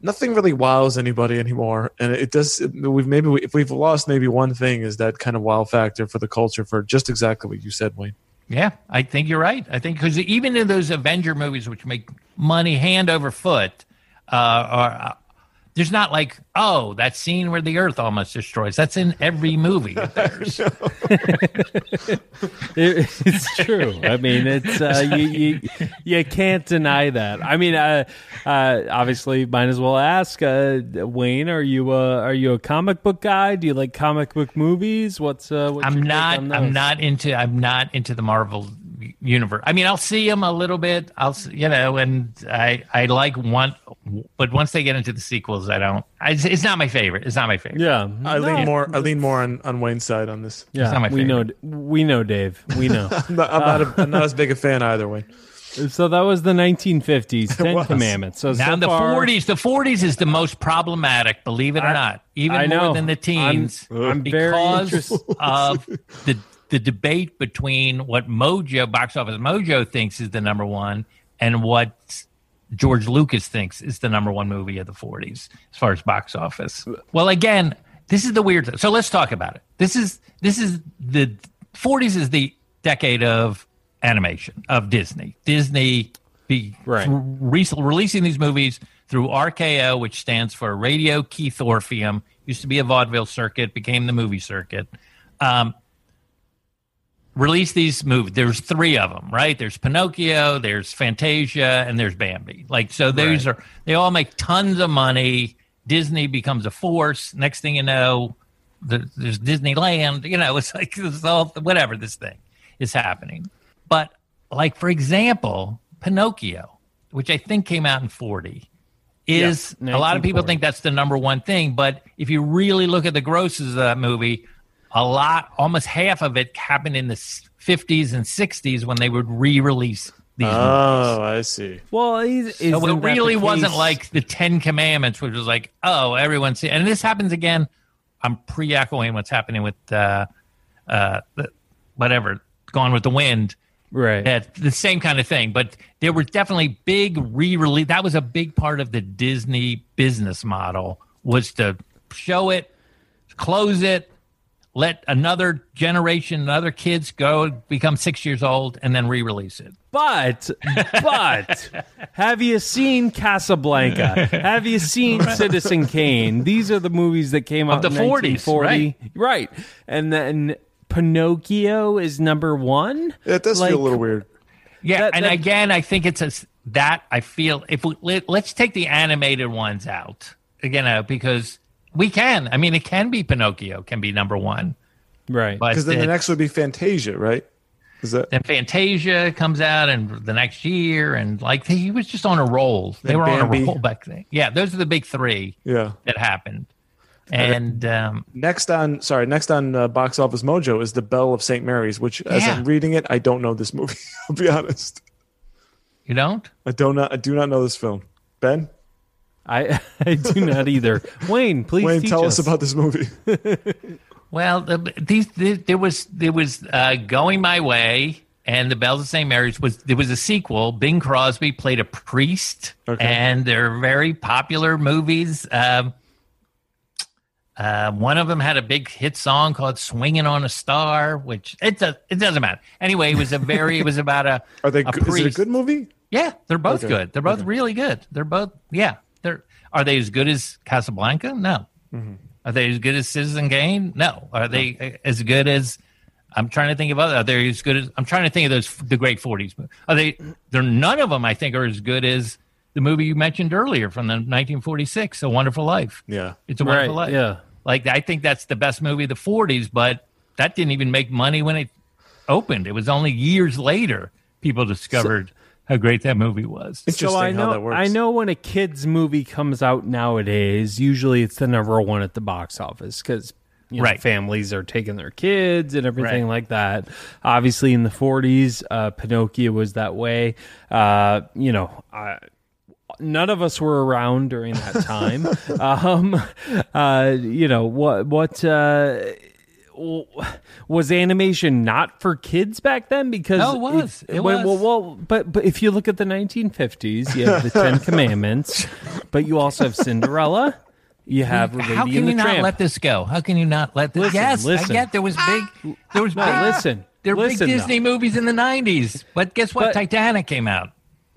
nothing really wows anybody anymore, and it does. We've maybe we, if we've lost maybe one thing is that kind of wow factor for the culture for just exactly what you said, Wayne. Yeah, I think you're right. I think because even in those Avenger movies, which make money hand over foot, uh, are, uh, there's not like, oh, that scene where the Earth almost destroys. That's in every movie of theirs. It- it's true. I mean, it's uh, you, you you can't deny that. I mean, uh, uh, obviously, might as well ask uh, Wayne. Are you a are you a comic book guy? Do you like comic book movies? What's uh, what's I'm your take not. on I'm not into. I'm not into the Marvel universe. I mean, I'll see them a little bit. I'll, s- you know, and I I like one, but once they get into the sequels, I don't. I, it's- it's not my favorite. It's not my favorite. Yeah, I No. lean more. I lean more on, on Wayne's side on this. not Yeah, my we know. We know, Dave. We know. I'm not, I'm not, a, uh, I'm not as big a fan either, Wayne. so that was the 1950s. Ten was. Commandments. So Now so the far- 40s, the 40s is the most problematic, believe it or I- not, even I more know. than the teens, I'm- I'm because interest- of the the debate between what Mojo Box Office Mojo thinks is the number one and what George Lucas thinks is the number one movie of the 40s as far as box office. Well, again, this is the weird thing. So let's talk about it. This is this is the 40s is the decade of animation of Disney. Disney be Right. re- releasing these movies through RKO, which stands for Radio Keith Orpheum. Used to be a vaudeville circuit, became the movie circuit. Um, release these movies. There's three of them, right? There's Pinocchio, there's Fantasia, and there's Bambi. Like so, those are they all make tons of money. Disney becomes a force. Next thing you know, the, there's Disneyland. You know, it's like it's all whatever this thing is happening. But like for example, Pinocchio, which I think came out in forty. Is Yeah, a lot of people think that's the number one thing, but if you really look at the grosses of that movie, a lot, almost half of it happened in the 50s and 60s when they would re-release these movies. Oh, I see. Well, is, So it really wasn't like the Ten Commandments, which was like, oh, everyone's and this happens again. I'm pre-echoing what's happening with uh, uh, whatever, Gone with the Wind. right. That the same kind of thing, but there were definitely big re-release. That was a big part of the Disney business model was to show it, close it, let another generation, another kids go become six years old, and then re-release it. But, but, have you seen Casablanca? Have you seen Citizen Kane? These are the movies that came out in the in 40s, 1940. right? And then Pinocchio is number one. It does Like, feel a little weird. Yeah, That- and that- again, I think it's a s- that I feel if we let, let's take the animated ones out again uh, because we can. I mean, it can be Pinocchio can be number one, Right. but Because then the next would be Fantasia, right? Is that then Fantasia comes out and the next year, and like he was just on a roll. They Then were on a roll back then. Yeah, those are the big three yeah? that happened. And um, Next on, sorry, next on uh, Box Office Mojo is The Bell of St. Mary's, which, as Yeah. I'm reading it, I don't know this movie. I'll be honest. you don't. I don't not, I do not know this film. Ben, I, I do not either. Wayne, please Wayne, teach tell us about this movie. Well, the, these the, there was there was uh, going my way, and the Bells of St. Mary's was there was a sequel. Bing Crosby played a priest, Okay. and they're very popular movies. Um, uh, one of them had a big hit song called "Swinging on a Star," which it does it doesn't matter. Anyway, it was a very it was about a Are they? a Good, is it a good movie? Yeah, they're both Okay. good. They're both really good. They're both yeah. They're they as good as Casablanca? No. Mm-hmm. Are they as good as Citizen Kane? No. Are they as good as I'm trying to think of other. Are they as good as I'm trying to think of those the great 40s. Are they? They're none of them. I think are as good as the movie you mentioned earlier from the 1946, A Wonderful Life. Yeah. It's a Wonderful Right, Life. yeah. Like I think that's the best movie of the 40s, but that didn't even make money when it opened. It was only years later people discovered how great that movie was. Interesting so I know how that works. I know when a kids movie comes out nowadays, usually it's the number one at the box office because you know, Right. families are taking their kids and everything Right. like that. Obviously, in the '40s, uh, Pinocchio was that way. Uh, you know. I, None of us were around during that time. um, uh, you know what? What uh, w- was animation not for kids back then? Because No, it was. It well, was. well, well, but but if you look at the 1950s, you have the Ten Commandments, but you also have Cinderella. You have Lady How can you not Tramp. let this go? How can you not let this? Listen, yes, listen. I get there was big. There was No, big, listen, There were big though. Disney movies in the '90s, but guess what? But- Titanic came out.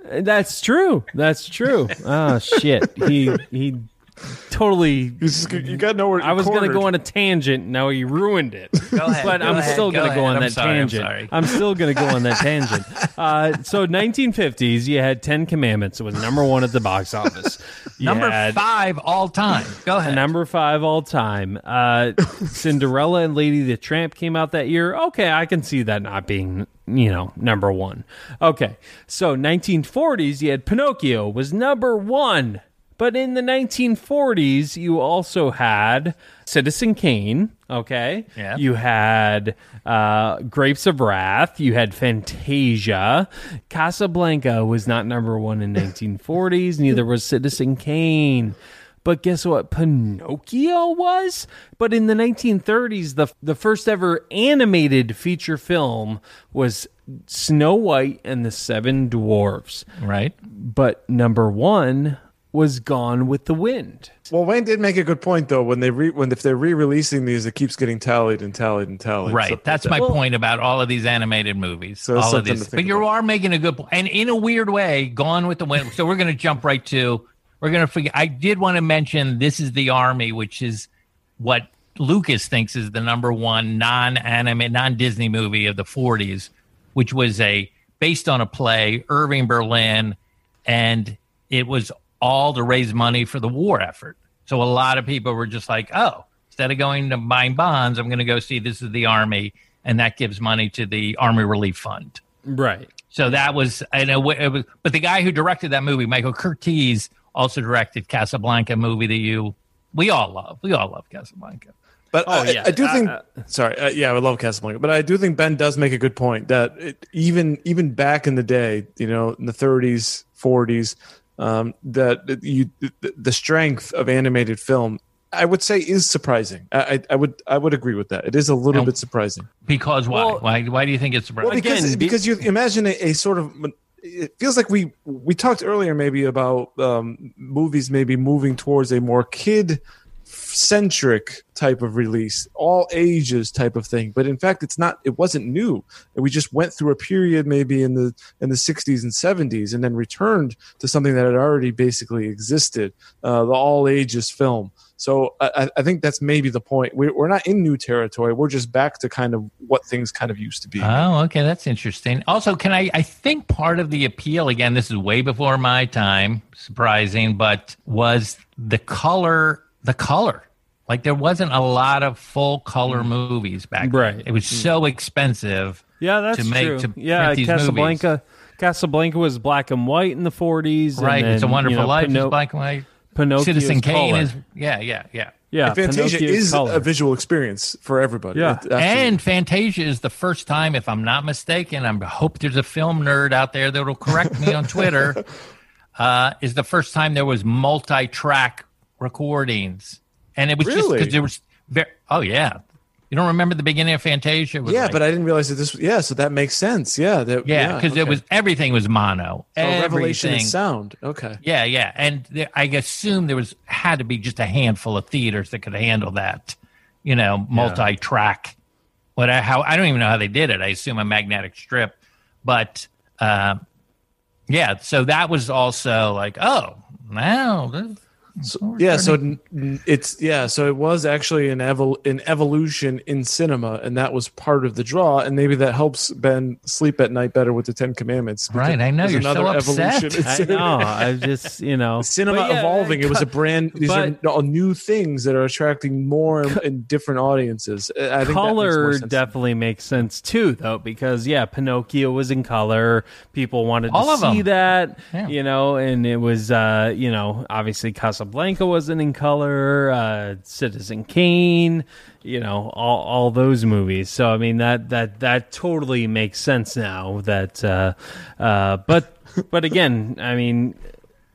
That's true. That's true. Oh shit. He he totally. You, just, you got nowhere. I was going to go on a tangent. Now he ruined it. Go ahead, but go I'm ahead, still going to go on I'm that sorry, I'm tangent. sorry. I'm still going to go on that tangent. Uh, so 1950s, you had Ten Commandments. It was number one at the box office. You Number had- five all time. Go ahead. Number five all time. Uh, Cinderella and Lady the Tramp came out that year. Okay, I can see that not being, you know, number one. Okay, so 1940s, you had Pinocchio was number one. But in the 1940s, you also had Citizen Kane. Okay, Yeah. you had uh, Grapes of Wrath. You had Fantasia. Casablanca was not number one in 1940s. Neither was Citizen Kane. But guess what? Pinocchio was. But in the 1930s, the the first ever animated feature film was Snow White and the Seven Dwarfs. right. But number one was Gone with the Wind. Well, Wayne did make a good point though. When they re, when if they're re-releasing these, it keeps getting tallied and tallied and tallied. Right. That's like my that. point about all of these animated movies. So all of something these. to think But you about. are making a good point. And in a weird way, Gone with the Wind. So we're going to jump right to, we're going to forget. I did want to mention This is the Army, which is what Lucas thinks is the number one non-anime, non-Disney movie of the 40s, which was a based on a play, Irving Berlin, and it was all to raise money for the war effort. So a lot of people were just like, oh, instead of going to buying bonds, I'm going to go see This is the Army, and that gives money to the Army Relief Fund. Right. So that was, and it, wa- it was, but the guy who directed that movie, Michael Curtiz, also directed Casablanca movie that you, we all love. We all love Casablanca. But Oh, I, yeah. I do Uh, think. uh, sorry, uh, yeah, I love Casablanca, but I do think Ben does make a good point that it, even even back in the day, you know, in the 30s, 40s, um, that that you the, the strength of animated film, I would say, is surprising. I, I, I would I would agree with that. It is a little Now- bit surprising. Because why? Well- why? Why do you think it's surprising? Well, because Again, be- because you imagine a, a sort of it feels like we we talked earlier maybe about um, movies maybe moving towards a more kid centric type of release, all ages type of thing. But in fact, it's not. It wasn't new. We just went through a period maybe in the in the 60s and 70s, and then returned to something that had already basically existed. Uh, the all ages film. So I, I, think that's maybe the point. We're, we're not in new territory. We're just back to kind of what things kind of used to be. Oh, okay, that's interesting. Also, can I? I think part of the appeal again, this is way before my time, surprising, but was the color. The color like there wasn't a lot of full color mm. movies back then. Right. It was mm. so expensive. Yeah, that's to make, true. To yeah, Casablanca. Movies. Casablanca was black and white in the 40s. Right. Then, it's a Wonderful you know, Life Pino- is black and white. Pinocchio Citizen Kane color. is yeah, yeah, yeah. Yeah, and Fantasia Pinocchio's is color. a visual experience for everybody. Yeah. It- And Fantasia is the first time, if I'm not mistaken, I hope there's a film nerd out there that will correct me on Twitter. Uh, is the first time there was multi-track recordings, and it was just because there was very. Oh yeah, you don't remember the beginning of Fantasia? Yeah, like- but I didn't realize that this. Yeah, so that makes sense. Yeah, that, yeah, because okay. it was everything was mono. Oh, revelation in sound. Okay. Yeah, yeah, and there, I assume there was had to be just a handful of theaters that could handle that, you know, multi-track. What I, how I don't even know how they did it. I assume a magnetic strip, but uh, yeah. So that was also like, oh, now this, So, yeah, so n- n- it's yeah, so it was actually an evol- an evolution in cinema, and that was part of the draw, and maybe that helps Ben sleep at night better with the Ten Commandments. Right, I know, there's you're so another upset. evolution in I cinema. know. I just, you know, Cinema yeah, evolving. It was a brand. These are but- all new things that are attracting more and, and different audiences. I think that makes color definitely makes sense too, though, because yeah, Pinocchio was in color. People wanted All to of see them. that, Yeah. you know, and it was, uh, you know, obviously Casablanca wasn't in color. Uh, Citizen Kane, you know, all all those movies. So I mean that that that totally makes sense now. That, uh, uh, but but again, I mean.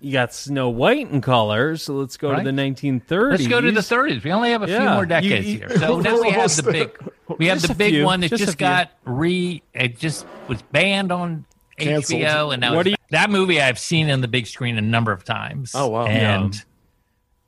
You got Snow White in color, so let's go Right. to the 1930s. Let's go to the 30s. We only have a few more decades You- you- here. So now we have the big, we have Just the big few. one that Just just, got re. It just was banned on Canceled. HBO, and now What it's do back. that movie I've seen on the big screen a number of times. Oh, wow. And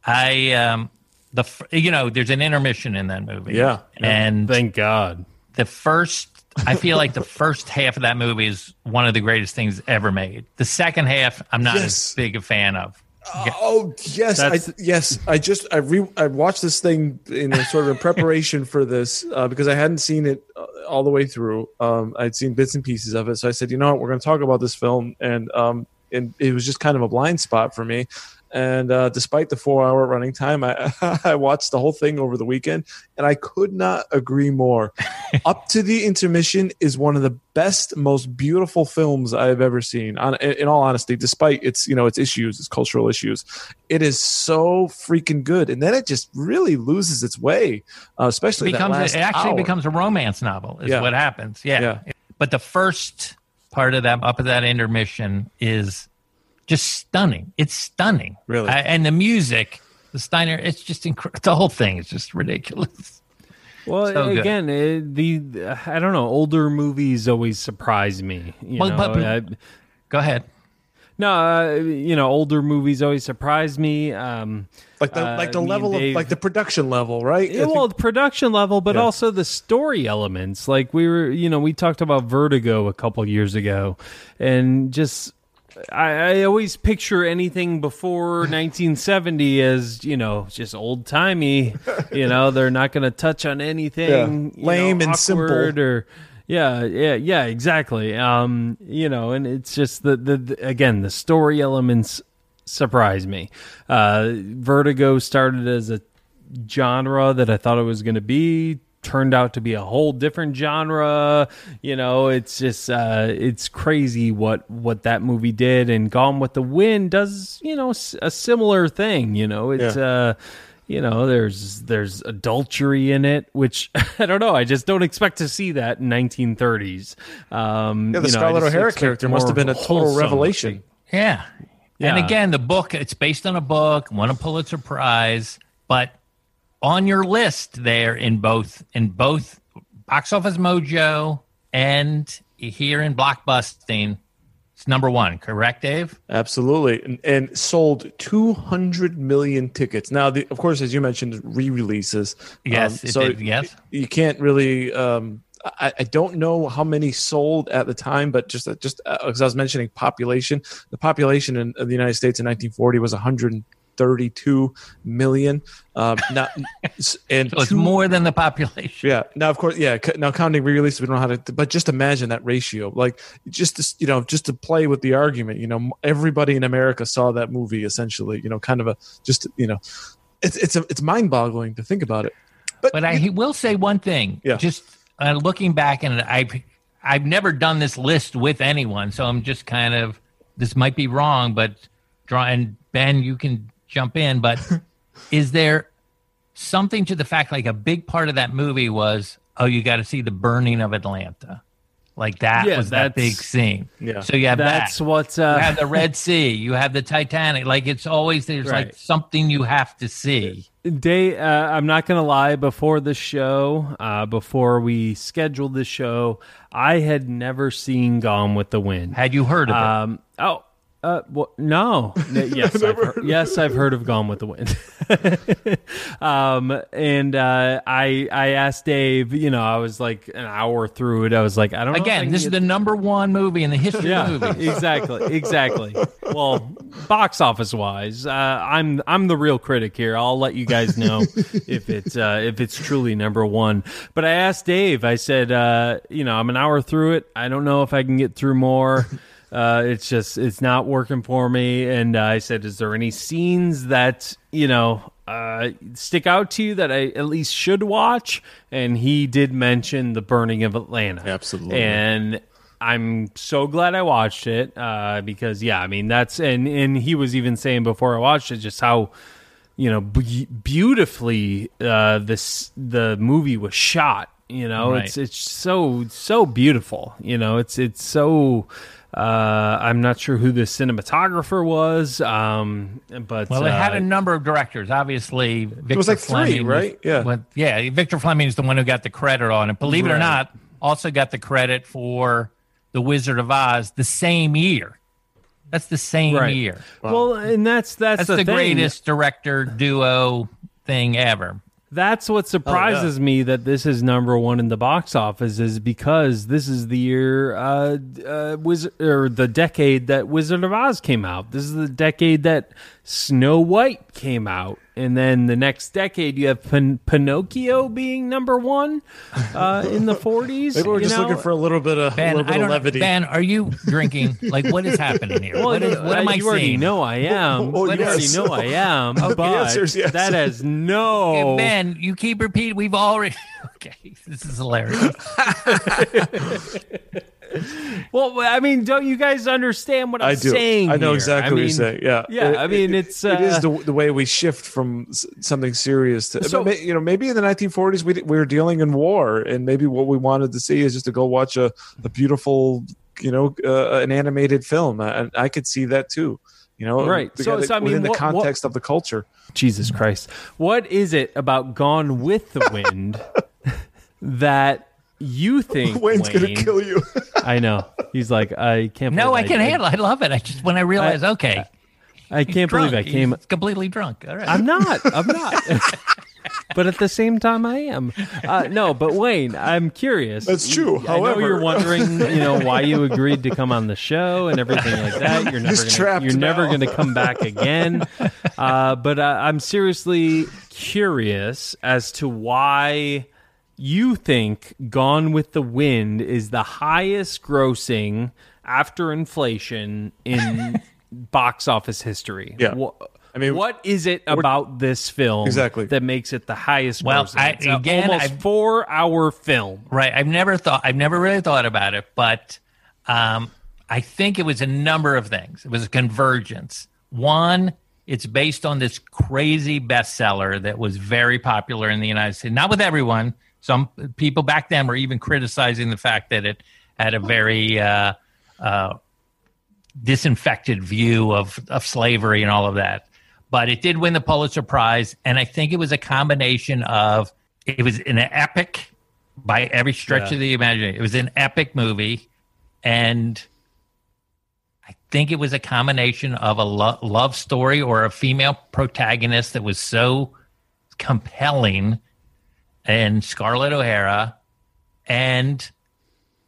I um the you know there's an intermission in that movie. Yeah. Yeah. and Thank God. the first I feel like the first half of that movie is one of the greatest things ever made. The second half, I'm not Yes. as big a fan of. Oh yes, I, yes. I just I re I watched this thing in a sort of in preparation for this uh, because I hadn't seen it uh, all the way through. Um, I'd seen bits and pieces of it, so I said, you know what, we're going to talk about this film, and um, and it was just kind of a blind spot for me. And uh, despite the four-hour running time, I I watched the whole thing over the weekend, and I could not agree more. Up to the intermission is one of the best, most beautiful films I have ever seen. On, in all honesty, despite its you know its issues, its cultural issues, it is so freaking good. And then it just really loses its way, uh, especially It that becomes it actually hour. becomes a romance novel is Yeah. what happens yeah. Yeah. but the first part of that up of that intermission is just stunning it's stunning Really? I, and the music the steiner it's just incredible the whole thing is just ridiculous Well, So again, it, the I don't know. Older movies always surprise me. You Well, know, but- but- I- go ahead no, uh, you know, older movies always surprise me. Um, like the uh, like the me and level of like the production level, right? Yeah, well, the production level, but Yeah. also the story elements. Like we were, you know, we talked about Vertigo a couple years ago, and just I, I always picture anything before 1970 as you know just old timey. You know, they're not going to touch on anything Yeah. Lame know, and simple. Or yeah, yeah, yeah, exactly. Um, you know, and it's just the, the, the again the story elements surprise me. Uh, Vertigo started as a genre that I thought it was going to be turned out to be a whole different genre. You know it's just uh it's crazy what what that movie did. And gone with the wind does you know a similar thing you know. It's Yeah. uh you know there's there's adultery in it which i don't know. I just don't expect to see that in 1930s um yeah, the you know, I Scarlett O'Hara character must have been a total revelation. yeah Yeah. and again the book it's based on a book won a pulitzer prize but on your list there in both in both box office mojo and here in blockbusting It's number one, correct, Dave? Absolutely, and, and sold 200 million tickets. Now, the, of course, as you mentioned, re-releases. Yes, Um, it so did, yes. you can't really. Um, I, I don't know how many sold at the time, but just just because I was mentioning population, the population in, in the United States in 1940 was 132 million. Um, now, and So it's two- more than the population. yeah. Now, of course, yeah. Now, counting re-release, we don't know how to. But just imagine that ratio. Like, just to, you know, just to play with the argument. You know, everybody in America saw that movie. Essentially, you know, kind of a just you know, it's it's a, it's mind-boggling to think about it. But, But I will say one thing. Yeah. Just uh, looking back, and I've I've never done this list with anyone, so I'm just kind of this might be wrong, but draw and Ben, you can jump in. But is there something to the fact like a big part of that movie was oh you got to see the burning of Atlanta, like that Yeah, was that big scene. Yeah. So you have That's that. what you uh, have the Red Sea, you have the Titanic. Like it's always there's Right. like something you have to see. Day, uh, I'm not gonna lie. Before the show, uh, before we scheduled the show, I had never seen Gone with the Wind. Had you heard of it? Um, oh, uh, well, no. N- Yes, I've heard, yes, I've heard of Gone with the Wind. um, and uh, I I asked Dave. You know, I was like an hour through it. I was like, I don't know I Again, this is the number one movie in the history yeah, of movies. exactly, exactly. Well, box office wise, uh, I'm I'm the real critic here. I'll let you guys know if it's uh, if it's truly number one. But I asked Dave. I said, uh, you know, I'm an hour through it. I don't know if I can get through more. Uh, it's just it's not working for me. And I said, is there any scenes that you know uh, stick out to you that I at least should watch? And he did mention the burning of Atlanta. Absolutely. And I'm so glad I watched it uh, because yeah, I mean that's and and he was even saying before I watched it just how you know be- beautifully uh, this the movie was shot. You know, Right. it's it's so so beautiful. You know, it's it's so. Uh, I'm not sure who the cinematographer was, um, but Well, it had uh, a number of directors. Obviously, Victor was like three, Fleming was- right? Yeah. was- yeah. Victor Fleming is the one who got the credit on it. Believe it or not, also got the credit for The Wizard of Oz the same year. That's the same right. year. Well, and that's that's, That's the, the, greatest director duo thing ever. That's what surprises me that this is number one in the box office is because this is the year, uh, uh, Wizard or the decade that Wizard of Oz came out. This is the decade that Snow White came out, and then the next decade you have Pin- Pinocchio being number one uh, in the forties. maybe we're just looking for a little bit of a Ben, little bit of levity. Ben, are you drinking? like, what is happening here? Well, what is? you- What am uh, I you already seeing? know I am. Oh, you yes. already know I am. but answer's yes. that has no. Okay, Ben, you keep repeating. We've already. Okay, this is hilarious. Well, I mean, don't you guys understand what I'm I do. saying? I know here? exactly I what you're saying. Yeah, yeah, It- I mean, it- it's, it is uh, the, the way we shift from something serious to So- you know maybe in the 1940s we, we were dealing in war and maybe what we wanted to see is just to go watch a, a beautiful you know uh, an animated film and I could see that too. You know, Right. So- gotta- so, I mean, within the what- what- context of the culture. Jesus Christ. What is it about Gone with the Wind that you think Wayne's Wayne, gonna kill you. I know. He's like, I can't No, I believe can handle. it. I love it. I just when I realize, okay, I can't drunk. believe I came He's completely drunk. All right. I'm not. I'm not. but at the same time, I am. Uh, no, but Wayne, I'm curious. That's true. I know However- you're wondering, you know, why you agreed to come on the show and everything like that. You're never gonna, trapped you're never going to come back again. Uh, but uh, I'm seriously curious as to why you think Gone with the Wind is the highest grossing after inflation in box office history. Yeah. Wha- I mean, what is it about this film Exactly. that makes it the highest Well, grossing? I- It's a again, almost I've- four hour film. Right. I've never thought. I've never really thought about it, but um, I think it was a number of things. It was a convergence. One, it's based on this crazy bestseller that was very popular in the United States. Not with everyone. Some people back then were even criticizing the fact that it had a very uh, uh, disinfected view of, of slavery and all of that. But it did win the Pulitzer Prize. And I think it was a combination of it was an epic by every stretch Yeah. of the imagination. It was an epic movie. And I think it was a combination of a lo- love story or a female protagonist that was so compelling and Scarlett O'Hara and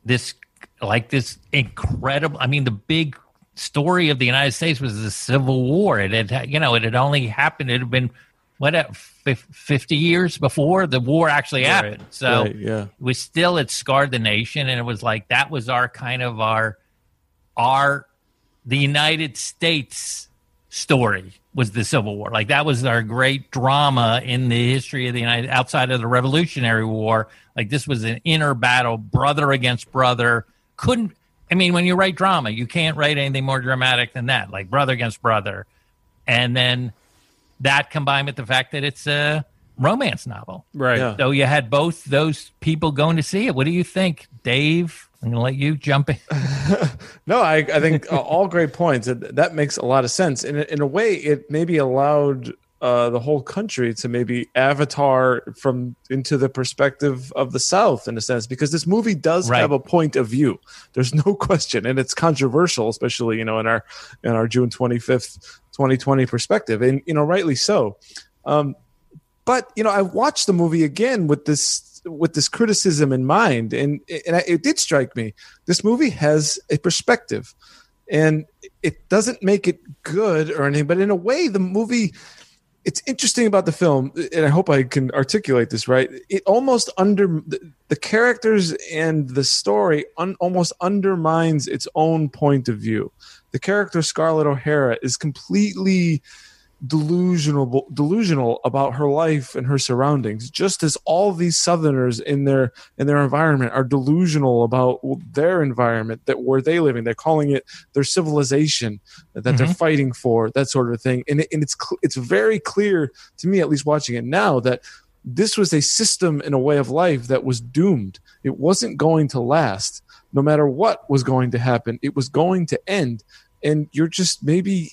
this like this incredible I mean the big story of the United States was the Civil War. It had you know it had only happened it had been what uh, 50 years before the war actually happened. Right, so right, yeah. it was still it scarred the nation and it was like that was our kind of our our the United States story was the Civil War. Like that was our great drama in the history of the United outside of the Revolutionary War. Like this was an inner battle, brother against brother. Couldn't I mean when you write drama, you can't write anything more dramatic than that, like brother against brother. And then that combined with the fact that it's a romance novel. Right. Yeah. So you had both those people going to see it. What do you think, Dave? I'm going to let you jump in. No, I, I think uh, all great points. That, that makes a lot of sense. In, a- in a way, it maybe allowed uh, the whole country to maybe avatar from into the perspective of the South in a sense, because this movie does Right. have a point of view. There's no question, and it's controversial, especially you know in our in our June 25th, 2020 perspective, and you know rightly so. Um, but you know, I watched the movie again with this with this criticism in mind, and and I- it did strike me. This movie has a perspective, and it doesn't make it good or anything. But in a way, the movie. It's interesting about the film, and I hope I can articulate this right. It almost under the, characters and the story un, almost undermines its own point of view. The character Scarlett O'Hara is completely delusional delusional about her life and her surroundings just as all these southerners in their in their environment are delusional about their environment that where they living they're calling it their civilization that they're mm-hmm. fighting for that sort of thing. And, it, and it's it's very clear to me at least watching it now that this was a system and a way of life that was doomed. It wasn't going to last. No matter what was going to happen it was going to end. And you're just maybe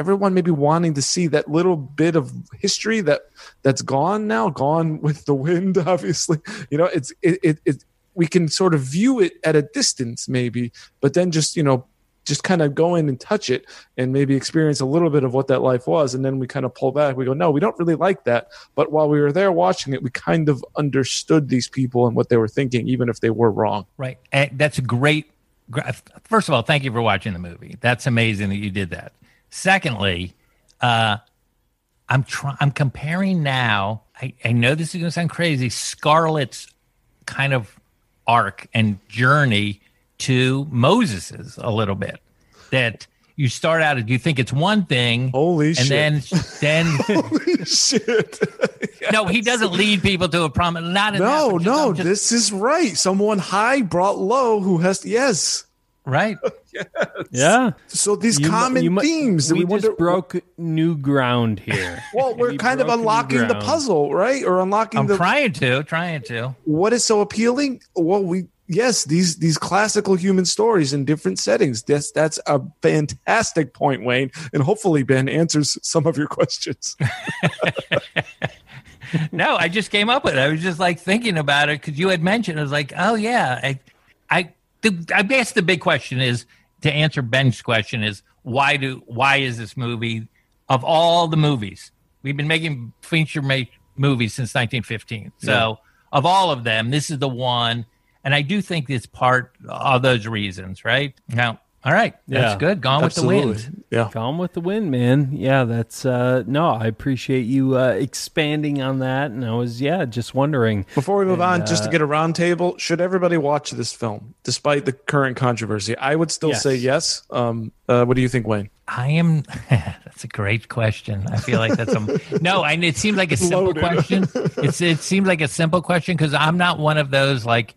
everyone maybe wanting to see that little bit of history that that's gone now gone with the wind obviously you know it's it, it, it we can sort of view it at a distance maybe but then just you know just kind of go in and touch it and maybe experience a little bit of what that life was and then we kind of pull back we go no we don't really like that but while we were there watching it we kind of understood these people and what they were thinking even if they were wrong Right. And that's a great. First of all, thank you for watching the movie. That's amazing that you did that. Secondly, uh, I'm trying. I'm comparing now. I, I know this is going to sound crazy. Scarlett's kind of arc and journey to Moses's a little bit. That you start out, you think it's one thing, Holy and shit. then then holy shit no, he doesn't lead people to a promise. Not in that, no just- no this is right someone high brought low who has yes right. Yeah. so these You common you mu- themes that We, we, wonder just broke new ground here. well we're We kind of unlocking the puzzle right or unlocking I'm the trying to, trying to. what is so appealing well we yes these these classical human stories in different settings that's that's a fantastic point wayne and hopefully ben answers some of your questions No, I just came up with it. I was just like thinking about it because you had mentioned. I was like, oh yeah, I, I, the, I guess the big question is to answer Ben's question is why do why is this movie of all the movies we've been making feature ma- movies since 1915. So of all of them, this is the one, and I do think it's part of those reasons. Right now, all right, that's Yeah, good. Gone with the wind. yeah Gone with the wind, man. Yeah, that's uh no, I appreciate you uh expanding on that. And I was yeah, just wondering. Before we move And, on, just to uh, get a round table, should everybody watch this film despite the current controversy? I would still Yes. say yes. Um, uh, what do you think, Wayne? I am. That's a great question. I feel like that's a no. and it seems like a simple Loaded. question. It's it seems like a simple question because I'm not one of those like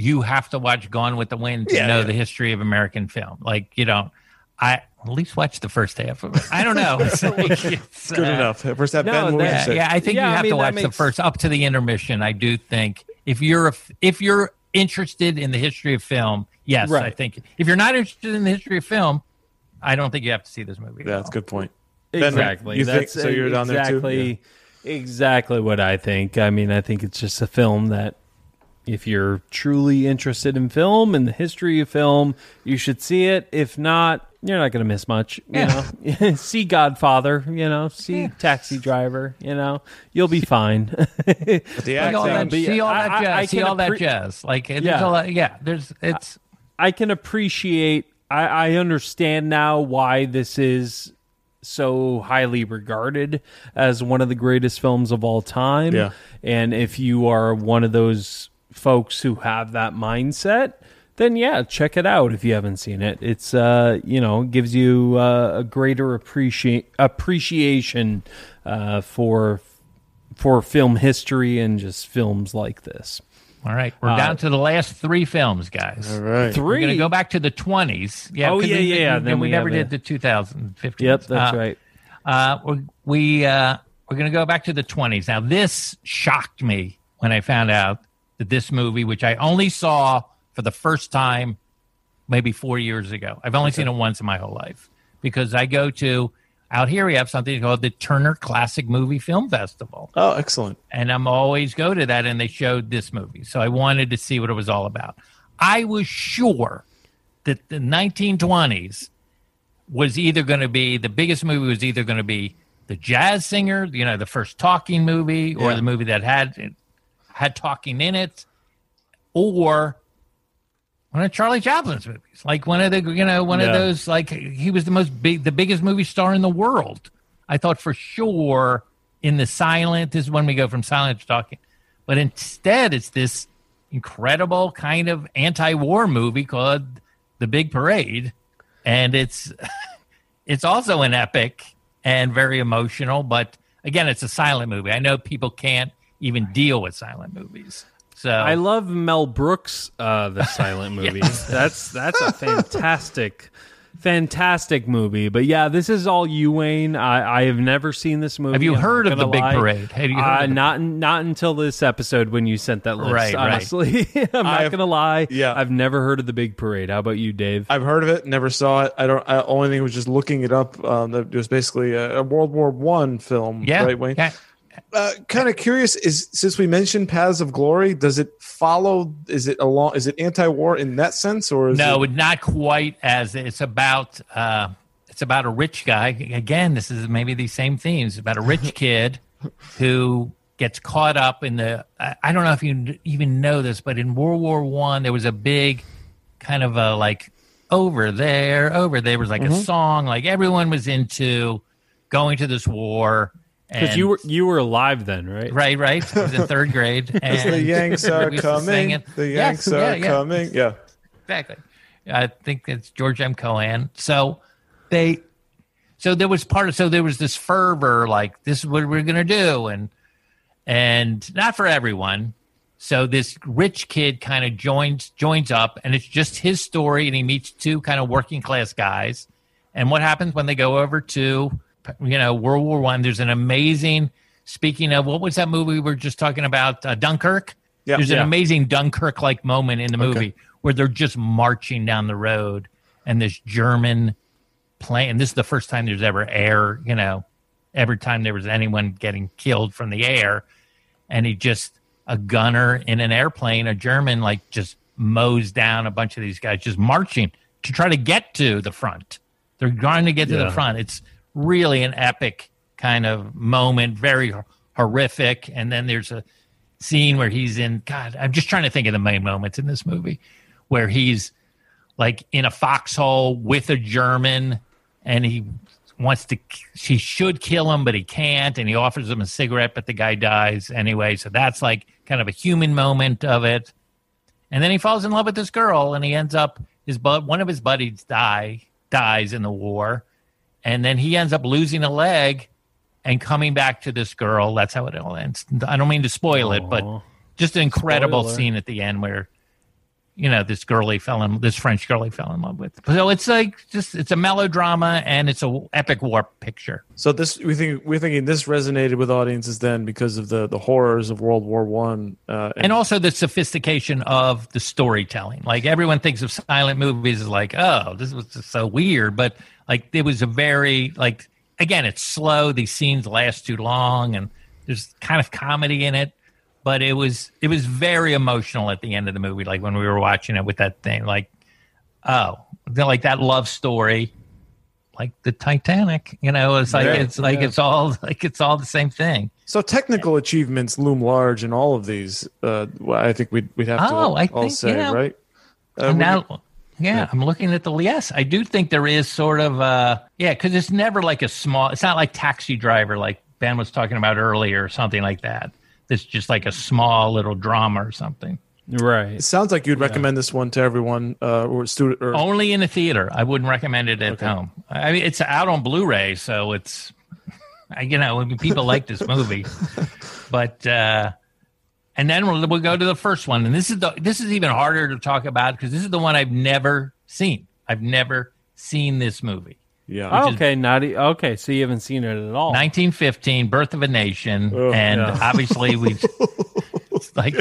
you have to watch Gone with the Wind to Yeah, know yeah. the history of American film. Like you know, I at least watch the first half of it. I don't know. It's like, it's, Good uh, enough. First that no, Ben that- Yeah, yeah. I think Yeah, you I have mean, to that watch the first up to the intermission. I do think if you're a, if you're interested in the history of film, yes, I think if you're not interested in the history of film, I don't think you have to see this movie. Yeah, that's a good point. Ben, Exactly. you think- That's so you're down there too? exactly, Exactly what I think. I mean, I think it's just a film that if you're truly interested in film and the history of film, you should see it. If not, you're not going to miss much. You Yeah. know, see Godfather. You know, see Yeah. Taxi Driver. You know, you'll be fine. But the See all that, but see all that I- I- jazz. I see can all that jazz. Like Yeah. a lot, yeah. There's it's I can appreciate. I, I understand now why this is so highly regarded as one of the greatest films of all time. Yeah. And if you are one of those folks who have that mindset, then yeah, check it out if you haven't seen it. It's uh, you know, gives you uh, a greater appreciate appreciation uh, for for film history and just films like this. all right. We're down to the last three films, guys. all right. Three. We're going to go back to the 20s. Yeah. Oh, 'cause yeah, we- yeah, yeah. Then, Then we, we never did a- the 2015. Yep, that's Uh, right. Uh, we we uh, we're going to go back to the 20s. Now, this shocked me when I found out that this movie, which I only saw for the first time maybe four years ago, I've only seen it once in my whole life because I go to out here we have something called the Turner Classic Movie Film Festival Oh, excellent. and I'm always go to that and they showed this movie. So I wanted to see what it was all about. I was sure that the 1920s was either going to be the biggest movie was either going to be the jazz singer, you know, the first talking movie or Yeah. the movie that had had talking in it or one of Charlie Chaplin's movies. Like one of the you know, one of those like he was the most big the biggest movie star in the world. I thought for sure in the silent this is when we go from silent to talking. But instead it's this incredible kind of anti-war movie called The Big Parade and it's it's also an epic and very emotional, but again it's a silent movie. I know people can't even deal with silent movies. So I love Mel Brooks, uh, the silent movies. That's that's a fantastic, fantastic movie. But yeah, this is all you, Wayne. I, I have never seen this movie. Have you I'm heard of The gonna Big lie. Parade? Have you heard uh, of it? not not until this episode when you sent that list. Right, right. honestly, I'm not I've- gonna lie. yeah. I've never heard of the Big Parade. How about you, Dave? I've heard of it, never saw it. I don't. I only thing was just looking it up. Um, it was basically a, a World War One film. yeah, right, Wayne. yeah. Uh, kind of curious is since we mentioned Paths of Glory, does it follow? Is it along? Is it anti-war in that sense, or is No, it, not quite as it's about. Uh, it's about a rich guy. Again, this is maybe these same themes about a rich kid who gets caught up in the. I, I don't know if you even know this, but in World War One, there was a big kind of a like over there, over there was like Mm-hmm. a song. Like everyone was into going to this war Because you were you were alive then, right? Right, right. I was in third grade. And the Yanks are we used to sing coming. The Yes, Yanks are yeah, yeah. coming. Yeah. Exactly. I think it's George M. Cohan. So they, so there was part of, so there was this fervor, like this is what we're gonna do, and and not for everyone. So this rich kid kind of joins joins up, and it's just his story, and he meets two kind of working class guys. And what happens when they go over to, you know, World War One? There's an amazing. Speaking of, what was that movie we were just talking about? Uh, Dunkirk. Yeah. There's an amazing Dunkirk like moment in the movie Okay. where they're just marching down the road and this German plane. This is the first time there's ever air, you know, every time there was anyone getting killed from the air. And he just, a gunner in an airplane, a German, like just mows down a bunch of these guys just marching to try to get to the front. They're trying to get to Yeah. the front. It's really an epic kind of moment, very horrific. And then there's a scene where he's in, God, I'm just trying to think of the main moments in this movie where he's like in a foxhole with a German and he wants to, he should kill him, but he can't. And he offers him a cigarette, but the guy dies anyway. So that's like kind of a human moment of it. And then he falls in love with this girl and he ends up, his bud, one of his buddies die, dies in the war. And then he ends up losing a leg and coming back to this girl. That's how it all ends. I don't mean to spoil it, but just an incredible Spoiler. scene at the end where you know this girl he fell in this french girl he fell in love with. So it's like just it's a melodrama and it's a epic war picture. So this we think we're thinking this resonated with audiences then because of the the horrors of World War One. Uh, and also the sophistication of the storytelling. Like everyone thinks of silent movies as like oh this was just so weird but like it was a very like again it's slow. These scenes last too long and there's kind of comedy in it but it was it was very emotional at the end of the movie like when we were watching it with that thing like oh they're like that love story like the Titanic. You know, it's like Yeah, it's like yeah. it's all like it's all the same thing. So technical achievements loom large in all of these. Uh, I think we'd we'd have to Oh, I all think, say yeah. right. Uh, And would you- now, yeah, I'm looking at the yes. I do think there is sort of uh yeah, because it's never like a small. It's not like Taxi Driver, like Ben was talking about earlier, or something like that. It's just like a small little drama or something. Right. it sounds like you'd recommend this one to everyone uh, or student or Only in a theater. I wouldn't recommend it at home. I mean, it's out on Blu-ray, so it's I- you know I mean, people like this movie, but uh, and then we'll, we'll go to the first one, and this is the this is even harder to talk about because this is the one I've never seen. I've never seen this movie. Yeah. which is- okay, not okay. So you haven't seen it at all. 1915, Birth of a Nation, Oh, and yeah. obviously we it's like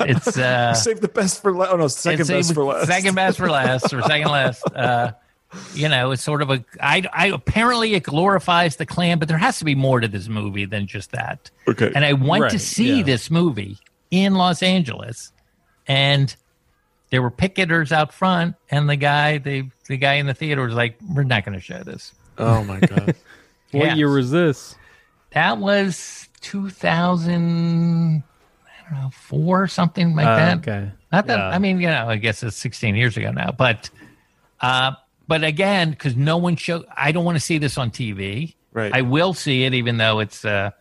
it's uh Save the best for last. Oh no, second it's a- best for last. Second best for last, or second last. Uh, you know, it's sort of a. I, I apparently it glorifies the Klan, but there has to be more to this movie than just that. Okay. And I went to see yeah. this movie in Los Angeles, and there were picketers out front, and the guy, the the guy in the theater was like, "We're not going to show this." oh my god. what Yeah. year was this? That was 2000, I don't know, four something like Uh, that. okay. Not that Yeah. I mean, you know, I guess it's 16 years ago now, but uh but again, because no one show I don't want to see this on TV. Right. I will see it even though it's a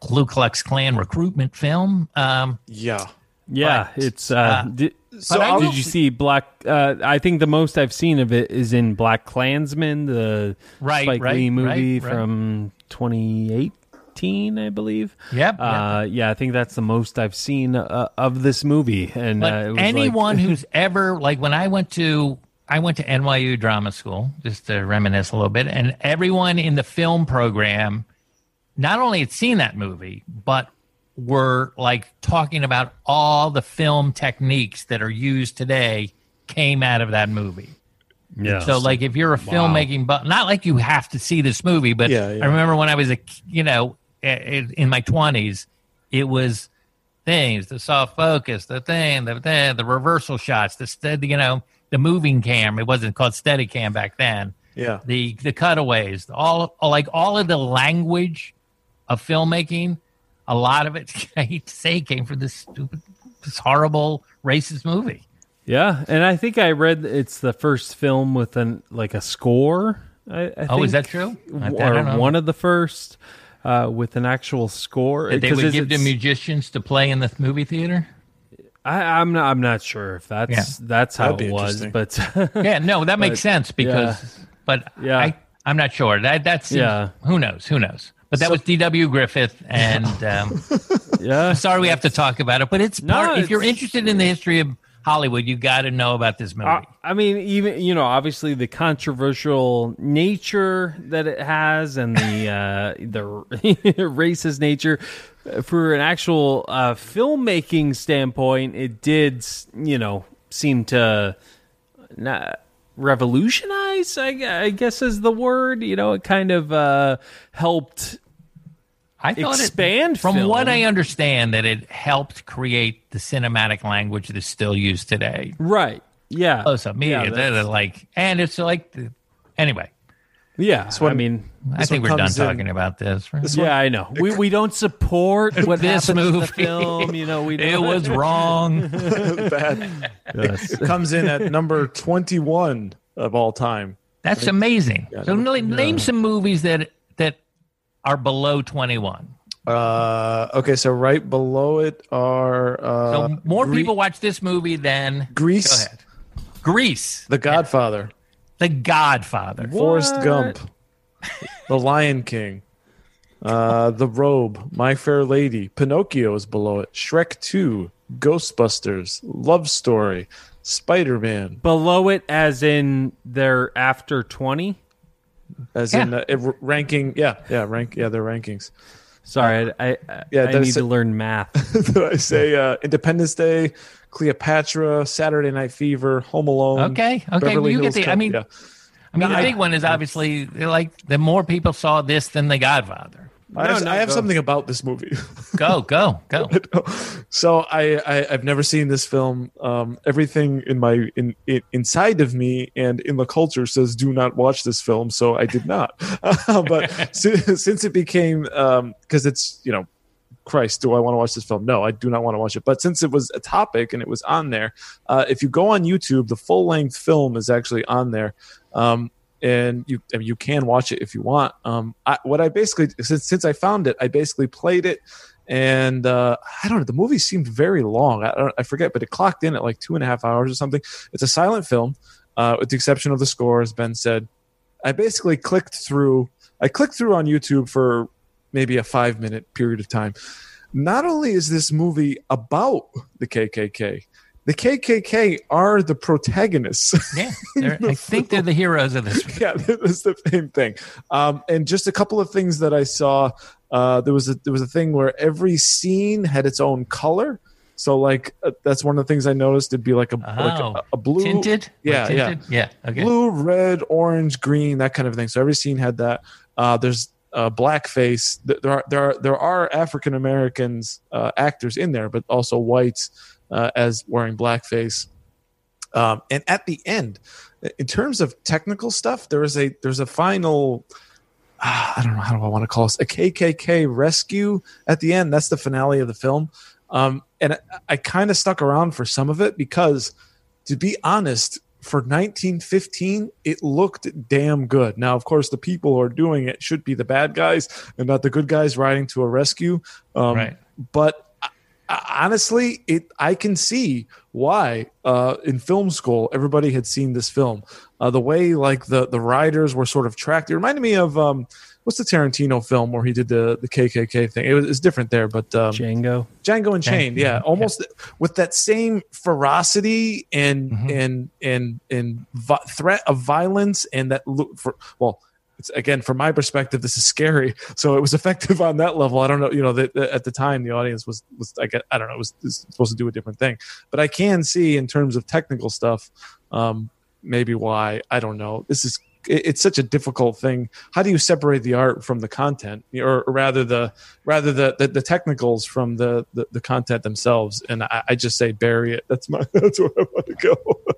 Ku Klux Klan recruitment film. Um Yeah. Yeah, But, it's. Uh, uh, did, So I I'll- did you see Black? Uh, I think the most I've seen of it is in Black Klansman, the Right, Spike right, Lee movie right, right. from 2018, I believe. Yep, Uh, yeah, I think that's the most I've seen uh, of this movie. And But uh, it was like- anyone who's ever like when I went to I went to NYU drama school just to reminisce a little bit, and everyone in the film program not only had seen that movie, but were like talking about all the film techniques that are used today came out of that movie. yeah. So, like, if you're a filmmaking, but not like you have to see this movie, but Yeah, yeah. I remember when I was a, you know, in my twenties, it was things, the soft focus, the thing, the the, the reversal shots, the steady, you know, the moving cam. It wasn't called steady cam back then. Yeah. The the cutaways, all like all of the language of filmmaking. A lot of it, I hate to say, came from this stupid, this horrible racist movie. yeah, and I think I read it's the first film with an like a score. I, I Oh, is that true? I- I or don't know. one of the first uh, with an actual score. that they 'Cause would give to musicians to play in the movie theater? I, I'm not. I'm not sure if that's Yeah. that's how That'd it was, but Yeah, no, that makes sense because, but Yeah. I, I'm not sure. That that's Yeah. Who knows? Who knows? But that was D.W. Griffith, and um, yeah, sorry we have to talk about it. But it's No, part. if you're interested in the history of Hollywood, you got to know about this movie. I, I mean, even you know, obviously the controversial nature that it has, and the uh, the racist nature. For an actual uh, filmmaking standpoint, it did, you know, seem to not revolutionize. I, I guess is the word. You know, it kind of uh, helped I thought it- expand from film. what I understand, that it helped create the cinematic language that's still used today. Right. Yeah. Close up media, Yeah, like, and it's like, anyway. Yeah. when- I mean, I think we're done in- talking about this. right? This yeah, I know. We we don't support what This happened in movie. the film. You know, we It don't- was wrong. Bad. Yes. It comes in at number 21 of all time. That's amazing. so no, name, name some movies that that are below 21. Uh, okay, so right below it are uh, So more Gre- people watch this movie than Grease. Go ahead. Grease, The Godfather, The Godfather. Forrest Gump, The Lion King, uh, The Robe, My Fair Lady, Pinocchio is below it, Shrek 2, Ghostbusters, Love Story, Spider Man, below it, as in they're after twenty. as Yeah. in uh, it- ranking. Yeah, yeah, rank. Yeah, their rankings. Sorry, I I, Yeah, I that's need to learn math. Did I say uh, Independence Day, Cleopatra, Saturday Night Fever, Home Alone? Okay, okay, well, Beverly you get Hills the- I mean, yeah. I mean, No, the I- big one is obviously like the more people saw this than The Godfather. I have, no, I have something about this movie. Go, go, go. so I, I I've never seen this film. Um, everything in my in, in inside of me and in the culture says do not watch this film. So I did not. but since, since it became because it's you know Christ, do I want to watch this film? No, I do not want to watch it. But since it was a topic and it was on there, uh, if you go on YouTube, the full length film is actually on there. Um, and you you can watch it if you want. Um, I, what I basically since since I found it, I basically played it, and uh, I don't know. The movie seemed very long. I, I forget, but it clocked in at like two and a half hours or something. It's a silent film, uh, with the exception of the score, as Ben said. I basically clicked through. I clicked through on YouTube for maybe a five minute period of time. Not only is this movie about the KKK, the KKK are the protagonists. Yeah, they're- I think they're the heroes of this. yeah, it's the same thing. Um, and just a couple of things that I saw. Uh, there was a there was a thing where every scene had its own color. So like uh, that's one of the things I noticed. It'd be like a like Oh, a, a blue Tinted? Yeah, yeah. yeah. Okay. blue, red, orange, green, that kind of thing. So every scene had that. Uh, there's uh, blackface. There are there are there are African Americans uh, actors in there, but also whites uh, as wearing blackface. Um, and at the end, in terms of technical stuff, there is a there's a final. ah, I don't know how do I want to call this a KKK rescue at the end. That's the finale of the film, um, and I, I kind of stuck around for some of it because, to be honest, for 1915, it looked damn good. Now, of course, the people who are doing it should be the bad guys and not the good guys riding to a rescue. Um, Right. But uh, honestly, it I can see why uh, in film school everybody had seen this film. Uh, the way like the the riders were sort of tracked. It reminded me of um, what's the Tarantino film where he did the the KKK thing. It was it's different there, but um, Django. Django Unchained, yeah, almost with that same ferocity and Mhm. and and and vi- threat of violence and that look for well. It's, again, from my perspective, this is scary. So it was effective on that level. I don't know, you know, that that at the time the audience was was I get I don't know, was, was supposed to do a different thing. But I can see in terms of technical stuff, um, maybe why I don't know. This is it's such a difficult thing. How do you separate the art from the content, or, or rather the rather the, the the technicals from the the, the content themselves? And I, I just say bury it. That's my that's where I want to go.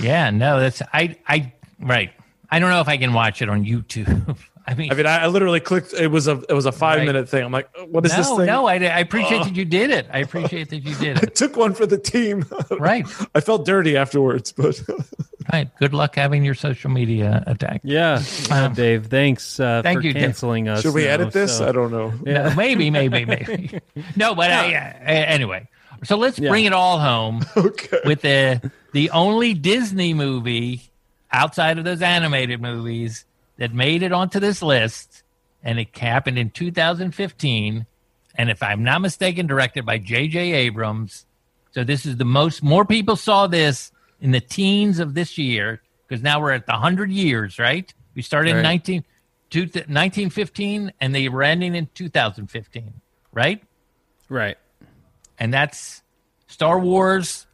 Yeah, no, that's I I right. I don't know if I can watch it on YouTube. I mean, I mean, I, I literally clicked. It was a it was a five Right. minute thing. I'm like, what is no, this thing? no, I, I appreciate oh. that you did it. I appreciate that you did I it. took one for the team. Right, I felt dirty afterwards, but right. Good luck having your social media attack. Yeah, yeah, Um, Dave. Thanks uh, thank for you, Dave. canceling us. should we now, edit this? so- I don't know. No, maybe, maybe, maybe. No, but I, uh, anyway. So let's Yeah. bring it all home Okay. with the the only Disney movie outside of those animated movies that made it onto this list, and it happened in 2015. And if I'm not mistaken, directed by J.J. Abrams. So this is the most more people saw this in the teens of this year because now we're at the hundred years, right? We started in Right. 19, two, 1915 and they were ending in 2015, right? Right. and that's Star Wars: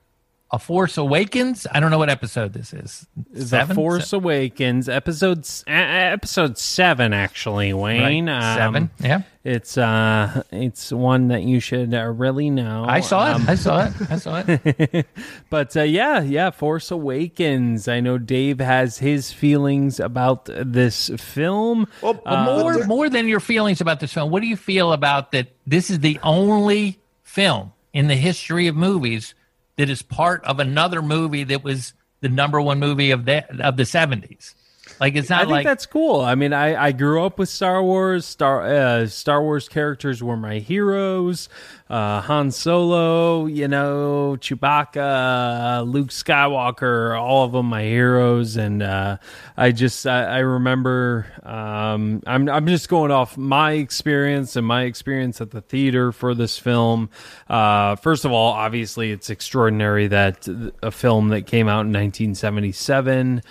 A Force Awakens. I don't know what episode this is. Is the Force Awakens, episode uh, episode seven, actually, Right. Wayne. Um, seven. Yeah, It's uh, it's one that you should uh, really know. I saw Um, it. I saw it. I saw it. But uh, yeah, yeah, Force Awakens. I know Dave has his feelings about this film. Well, Uh, more, there- more than your feelings about this film. What do you feel about that? This is the only film in the history of movies that is part of another movie that was the number one movie of the of the seventies. Like it's not. I think like that's cool. I mean, I, I grew up with Star Wars. Star uh, Star Wars characters were my heroes. Uh, Han Solo, you know, Chewbacca, Luke Skywalker, all of them my heroes. And uh, I just I, I remember um, I'm I'm just going off my experience and my experience at the theater for this film. Uh, first of all, obviously, it's extraordinary that a film that came out in 1977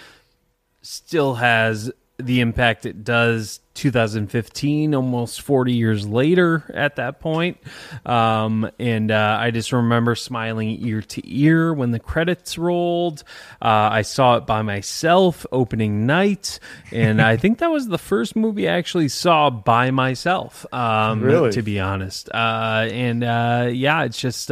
still has the impact it does 2015, almost 40 years later at that point. Um, and uh, I just remember smiling ear to ear when the credits rolled. Uh, I saw it by myself opening night, and I think that was the first movie I actually saw by myself. Um, Really? To be honest, uh, and uh, yeah, it's just.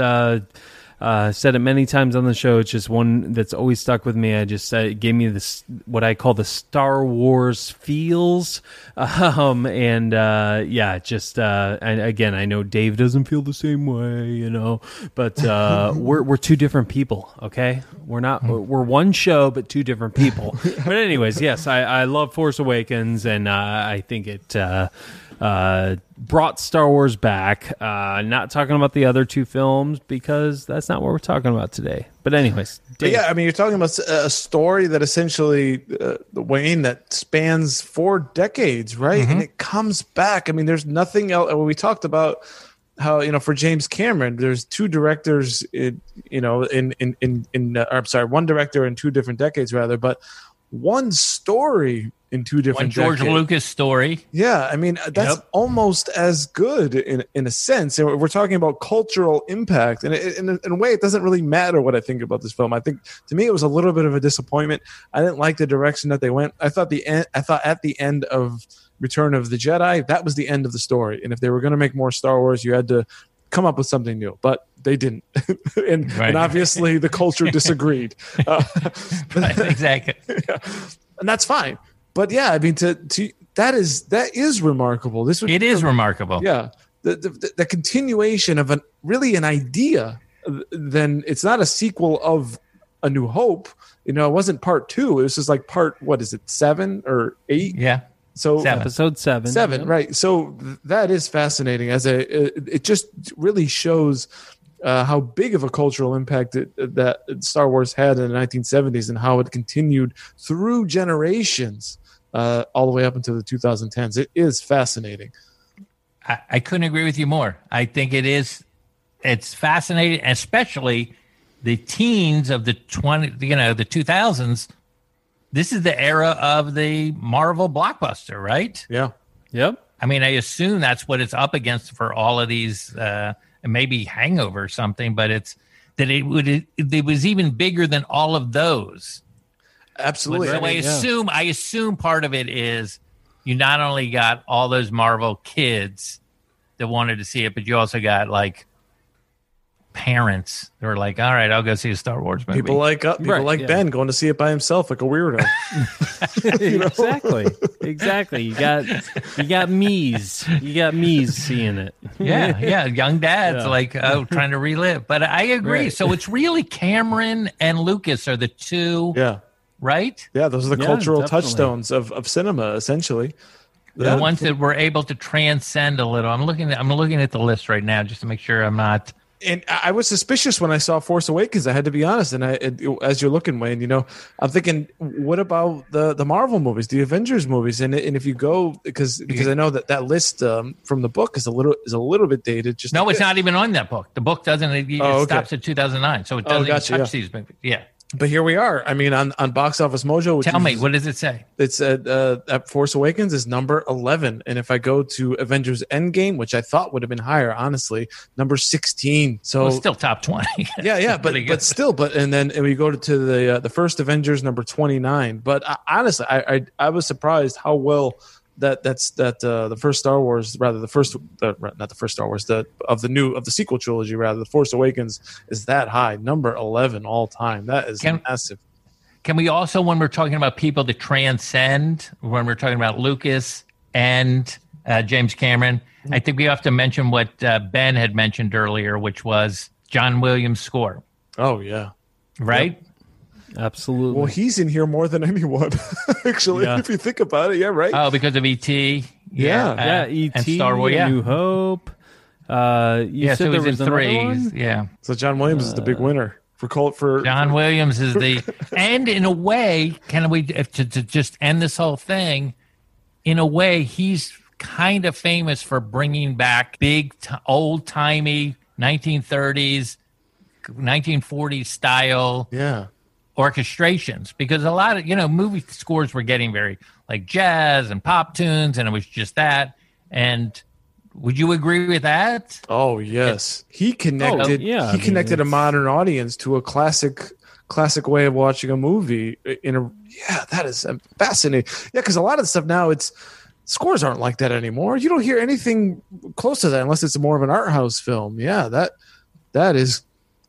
Uh, said it many times on the show. It's just one that's always stuck with me. I just uh, it gave me this what I call the Star Wars feels, um, and uh, yeah, just uh, and again, I know Dave doesn't feel the same way, you know, but uh, we're we're two different people. Okay, we're not we're one show, but two different people. but anyways, yes, I, I love Force Awakens, and uh, I think it. Uh, uh, brought Star Wars back. Uh, not talking about the other two films because that's not what we're talking about today. But anyways, But yeah, I mean, you're talking about a story that essentially, uh, Wayne, that spans four decades, right? And it comes back. I mean, there's nothing else. When we talked about how you know for James Cameron, there's two directors, in, you know, in in in, in uh, or, I'm sorry, one director in two different decades rather, but one story in two One different George decades. Lucas story. Yeah, I mean that's Yep. almost as good in in a sense. And we're talking about cultural impact, and in a, in a way, it doesn't really matter what I think about this film. I think to me, it was a little bit of a disappointment. I didn't like the direction that they went. I thought the end. I thought at the end of Return of the Jedi, that was the end of the story. And if they were going to make more Star Wars, you had to come up with something new. But they didn't, and, Right. and obviously the culture disagreed. Uh, exactly. and that's fine. But yeah, I mean, to to that is that is remarkable. This would It is remarkable. yeah the, the the continuation of an really an idea. uh, Then it's not a sequel of A New Hope. You know, it wasn't part two. It was just like part what is it seven or eight? Yeah. So Seven. episode seven. seven Yep. right so th- that is fascinating as a it, it just really shows uh, how big of a cultural impact it, that star wars had in the 1970s and how it continued through generations uh, all the way up into the 2010s it is fascinating I, I couldn't agree with you more. I think it is. It's fascinating, especially the teens of the twenty, you know, the two thousands. This is the era of the Marvel blockbuster, right? yeah Yep. I mean, I assume that's what it's up against for all of these, uh, maybe Hangover or something. But it's that it would it, it was even bigger than all of those. Absolutely So I mean, assume I assume part of it is you not only got all those Marvel kids that wanted to see it, but you also got like parents that were like, "All right, I'll go see a Star Wars movie." people like uh, people Right, like yeah. ben going to see it by himself like a weirdo exactly. Exactly. You got you got me's. You got me's seeing it. yeah, yeah, young dads Yeah. like oh, trying to relive. But I agree. Right. So it's really Cameron and Lucas are the two, yeah right? yeah those are the Yeah, cultural definitely. touchstones of, of cinema essentially The Yeah. ones that were able to transcend a little. I'm looking. At, I'm looking at the list right now just to make sure I'm not. and I was suspicious when I saw Force Awakens. I had to be honest. And I, it, as you're looking, Wayne, you know, I'm thinking, what about the the Marvel movies, the Avengers movies? And and if you go because because I know that that list um, from the book is a little is a little bit dated. Just No, it's bit. not even on that book. The book doesn't. It, Oh, okay. stops at 2009, so it Oh, doesn't gotcha, even touch yeah. these movies. Yeah. But here we are. I mean, on on Box Office Mojo, which Tell me, is- what does it say? it's at, uh, at Force Awakens is number 11. And if I go to Avengers Endgame, which I thought would have been higher, honestly, number 16. So Well, still top 20. yeah, yeah, but but still, but and then we go to the uh, the first Avengers number twenty nine. But I, honestly, I, I I was surprised how well that that's that uh, the first Star Wars, rather the first the, not the first Star Wars, the of the new of the sequel trilogy, rather the Force Awakens is that high, number eleven all time. That is Can- massive. Can we also, when we're talking about people to transcend, when we're talking about Lucas and uh, James Cameron, I think we have to mention what uh, Ben had mentioned earlier, which was John Williams' score, Oh yeah. right? Absolutely. Well, he's in here more than anyone, actually. Yeah. If you think about it, yeah, right. Oh, because of E.T. Yeah. uh, yeah, E.T. and Star Wars. Yeah, New Hope. Uh, you yeah. said So there he's in was another three. one? Yeah. so John Williams is the big winner for Colt for John Williams is the, and in a way, can we if to, to just end this whole thing? In a way, he's kind of famous for bringing back big, t- old timey 1930s, 1940s style yeah. Orchestrations because a lot of you know movie scores were getting very like jazz and pop tunes and it was just that and would you agree with that Oh yes, he connected. Oh, yeah, I he mean, connected a modern audience to a classic, classic way of watching a movie. In a yeah, that is uh, fascinating. Yeah, because a lot of the stuff now it's scores aren't like that anymore. You don't hear anything close to that unless it's more of an art house film. Yeah, that that is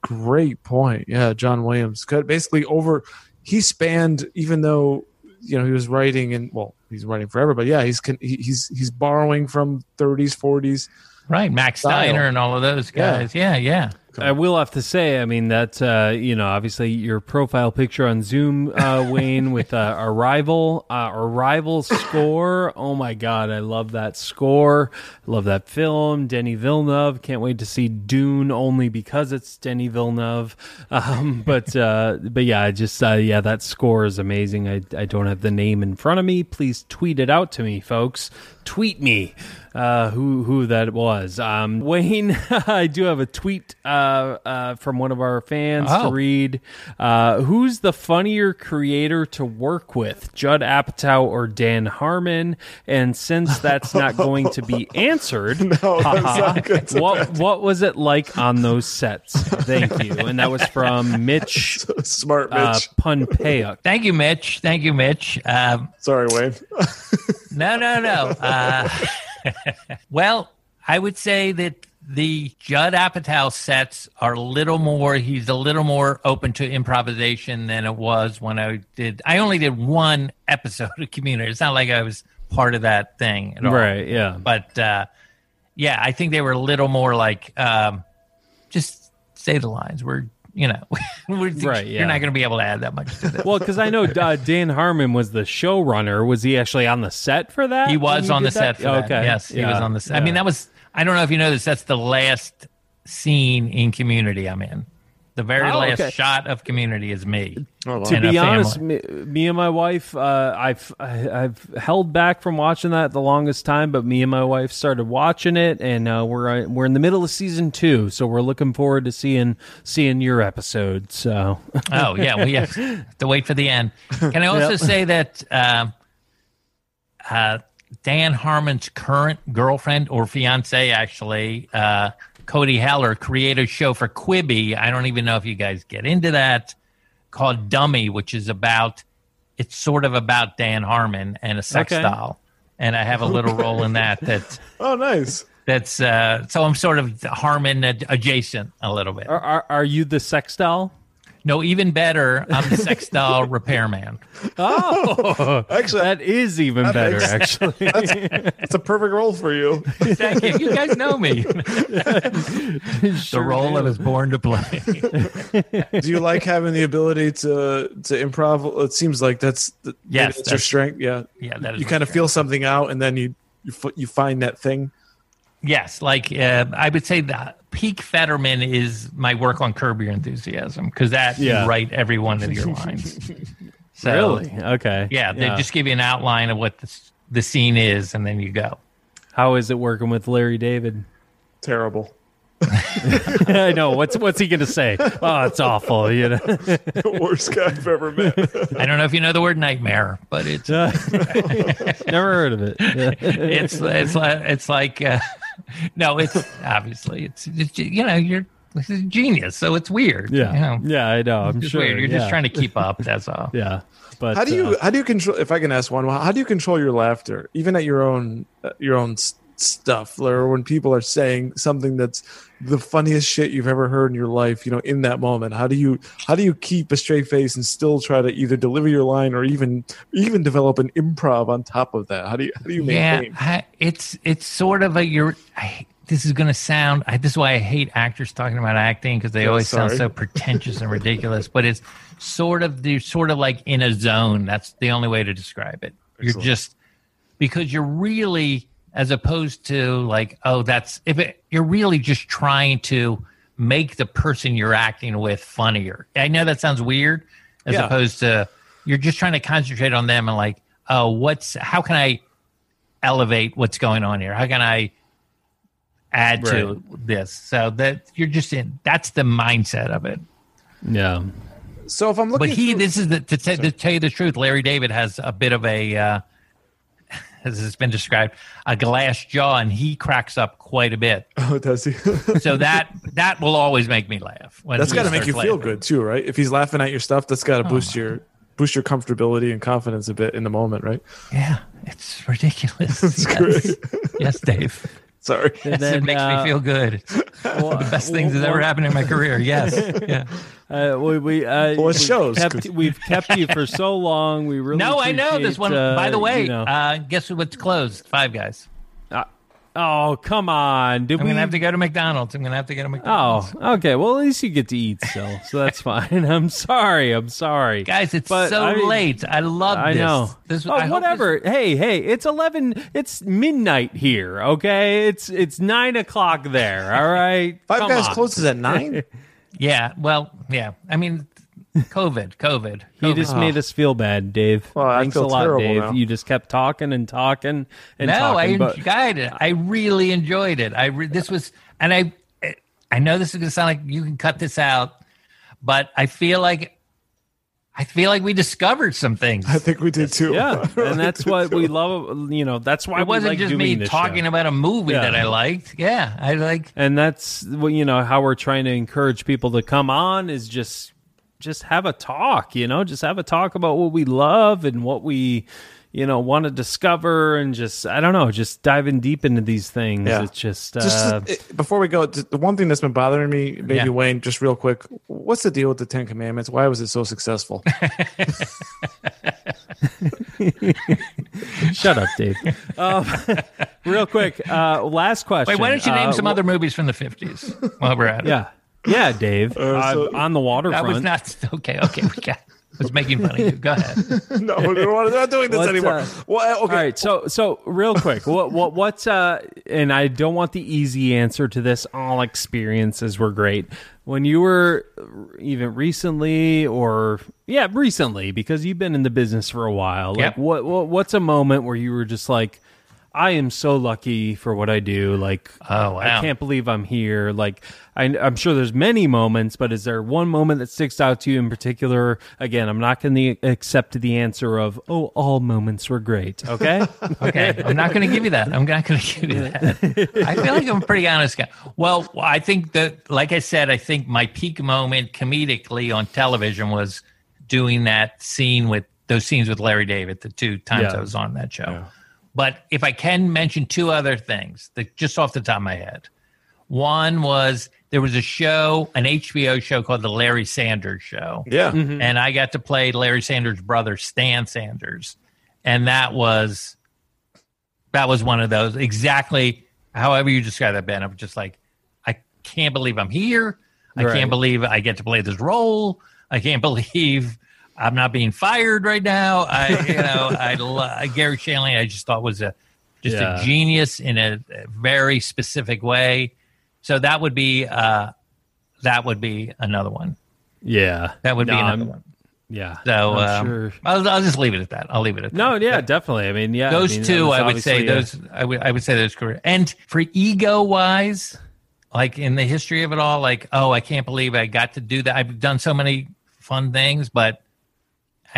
great point. Yeah, John Williams basically over. He spanned even though you know he was writing and well he's writing forever, but yeah, he's he's he's borrowing from 30s, 40s. right max Style. steiner and all of those Yeah. guys yeah yeah, I will have to say, I mean, that, uh, you know, obviously your profile picture on Zoom, uh, Wayne, with uh, Arrival, uh, Arrival score. Oh my God, I love that score. I love that film. Denis Villeneuve. Can't wait to see Dune only because it's Denis Villeneuve. Um, but, uh, but yeah, I just, uh, yeah, that score is amazing. I, I don't have the name in front of me. Please tweet it out to me, folks. Tweet me uh, who who that was. Um, Wayne, I do have a tweet uh, uh, from one of our fans Oh. to read. Uh, who's the funnier creator to work with, Judd Apatow or Dan Harmon? And since that's not going to be answered, No, that's not good. what what was it like on those sets? Thank you. And that was from Mitch Smart Mitch. uh, Punpayuk. thank you mitch thank you mitch um, Sorry, Wayne. No, no, no. Well, I would say that the Judd Apatow sets are a little more. He's a little more open to improvisation than it was when I did. I only did one episode of Community. It's not like I was part of that thing at all. Right, yeah. But uh, yeah, I think they were a little more like um, just say the lines. We're you know, we're, Right, yeah. you're not going to be able to add that much to this. Well, because I know uh, Dan Harmon was the showrunner. Was he actually on the set for that? He was on the did that? set for that. Okay. Yes, he was on the set. I mean, that was. I don't know if you know this. That's the last scene in Community I'm in. The very Oh, last okay. shot of Community is me. Oh. To be honest, me, me and my wife, uh, I've I, I've held back from watching that the longest time, but me and my wife started watching it, and uh, we're uh, we're in the middle of season two, so we're looking forward to seeing seeing your episode. So Oh yeah, we have to wait for the end. Can I also Yep. say that um, uh, Dan Harmon's current girlfriend or fiance, actually, uh, Cody Heller, created a show for Quibi. I don't even know if you guys get into that called Dummy, which is about it's sort of about Dan Harmon and a sex Okay. doll, and I have a little role in that. That Oh, nice. that's uh, so I'm sort of Harmon adjacent a little bit. are, are are you the sex doll? No, even better, I'm the sex doll repairman. Oh, Actually, that is even better. makes- Actually, It's a perfect role for you. Thank you. You guys know me. the role I was born to play. Do you like having the ability to to improv? It seems like that's the, Yes, that's your strength. Yeah, Yeah, that is you kind of strength. feel something out, and then you you, you find that thing. Yes, like uh, I would say the peak Federman is my work on Curb Your Enthusiasm because that Yeah. you write every one of your lines. So, really? Okay. Yeah, they just give you an outline of what the, the scene is, and then you go. How is it working with Larry David? Terrible. I know. What's what's he gonna say? Oh, it's awful. You know. Worst guy I've ever met. I don't know if you know the word nightmare, but it's uh, Never heard of it. Yeah. it's it's like it's like uh, no, it's obviously it's, it's you know you're this is genius, so it's weird. Yeah, you know? yeah, I know. I'm It's sure. weird. You're yeah. just trying to keep up. That's all. Yeah, but How do you uh, how do you control? If I can ask one, how do you control your laughter, even at your own uh, your own s- stuff, or when people are saying something that's the funniest shit you've ever heard in your life? You know, in that moment, how do you how do you keep a straight face and still try to either deliver your line or even even develop an improv on top of that? How do you how do you Yeah, maintain? I, it's it's sort of a you're. I, this is going to sound. I, this is why I hate actors talking about acting because they Yeah, always sound so pretentious and ridiculous. But it's sort of they're sort of like in a zone. That's the only way to describe it. You're just because you're really as opposed to like oh that's if it, you're really just trying to make the person you're acting with funnier. I know that sounds weird as Yeah. opposed to you're just trying to concentrate on them and like oh what's how can I elevate what's going on here? How can I add to this? So that you're just in that's the mindset of it. yeah, So if I'm looking, But he, through- this is the, to, t- to tell you the truth, Larry David has a bit of a, uh, as it's been described, a glass jaw, and he cracks up quite a bit. oh, does he? So that that will always make me laugh. that's got to make you starts feel good too, right? If he's laughing at your stuff, that's got to oh, boost your boost your comfortability and confidence a bit in the moment, right? Yeah, it's ridiculous. Yes. great. yes, Dave. Sorry. Yes, then, it makes uh, me feel good. Well, The best things that's ever happened in my career. Yes. Yeah. Uh, we we uh, Well, it we've shows, Kept, 'cause- we've kept you for so long. We really No, I know this one. uh, By the way, you know- uh, guess what's closed? Five Guys. Oh come on! Did I'm we gonna have to go to McDonald's. I'm gonna have to go to McDonald's. Oh, okay. Well, at least you get to eat still, so that's fine. I'm sorry. I'm sorry, Guys, it's But, so I mean, late. I love I this. know. This, oh, I hope whatever. Hey, hey, it's eleven. It's midnight here. Okay, it's it's nine o'clock there. All right. Five Come guys on. closes at nine. yeah. Well, yeah. I mean, COVID. COVID. He COVID. just made us feel bad, Dave. Well, I Thanks feel a lot, terrible Dave. now. You just kept talking and talking and no, I but- enjoyed it. I really enjoyed it. I re- this was, and I, I know this is gonna sound like you can cut this out, but I feel like, I feel like we discovered some things. I think we did too. yeah, and that's what we love. You know, that's why it wasn't we like just doing me this talking show. about a movie Yeah. that I liked. Yeah, I like. and that's what you know how we're trying to encourage people to come on is just just have a talk you know just have a talk about what we love and what we you know want to discover and just i don't know just diving deep into these things Yeah. it's just, Just uh, uh, before we go, the one thing that's been bothering me, maybe Yeah. Wayne, just real quick, what's the deal with the Ten Commandments? Why was it so successful? shut up dave um, real quick uh last question Wait, why don't you name Uh, some wh- other movies from the fifties while we're at it? yeah yeah dave uh, so- on the waterfront that was not okay. Okay, we got. I was making fun of you. Go ahead. no, we're not doing this What's, anymore. uh, well, okay. All right, so so real quick, what what what's uh and I don't want the easy answer to this. All experiences were great. When you were even recently or yeah, recently because you've been in the business for a while. Like Yep. what, what what's a moment where you were just like I am so lucky for what I do. Like, Oh, wow. I can't believe I'm here. Like, I, I'm sure there's many moments, but is there one moment that sticks out to you in particular? Again, I'm not going to accept the answer of, oh, all moments were great. Okay. Okay, I'm not going to give you that. I'm not going to give you that. I feel like I'm a pretty honest guy. Well, I think that, like I said, I think my peak moment comedically on television was doing that scene with those scenes with Larry David, the two times Yeah. I was on that show. But if I can mention two other things, that just off the top of my head, one was there was a show, an HBO show called The Larry Sanders Show Yeah. Mm-hmm. and I got to play Larry Sanders' brother, Stan Sanders, and that was that was one of those exactly however you describe that Ben. I'm just like, I can't believe I'm here. I Right. can't believe I get to play this role. I can't believe I'm not being fired right now. I, you know, I Garry Shandling. I just thought was a just Yeah. a genius in a, a very specific way. So that would be uh, that would be another one. yeah. That would be another I'm- one. Yeah. So um, sure. I'll, I'll just leave it at that. I'll leave it at No, that. No, yeah, definitely. I mean, yeah. those I mean, two, I would say a- those. I would I would say those career. And for ego wise, like in the history of it all, like oh, I can't believe I got to do that. I've done so many fun things, but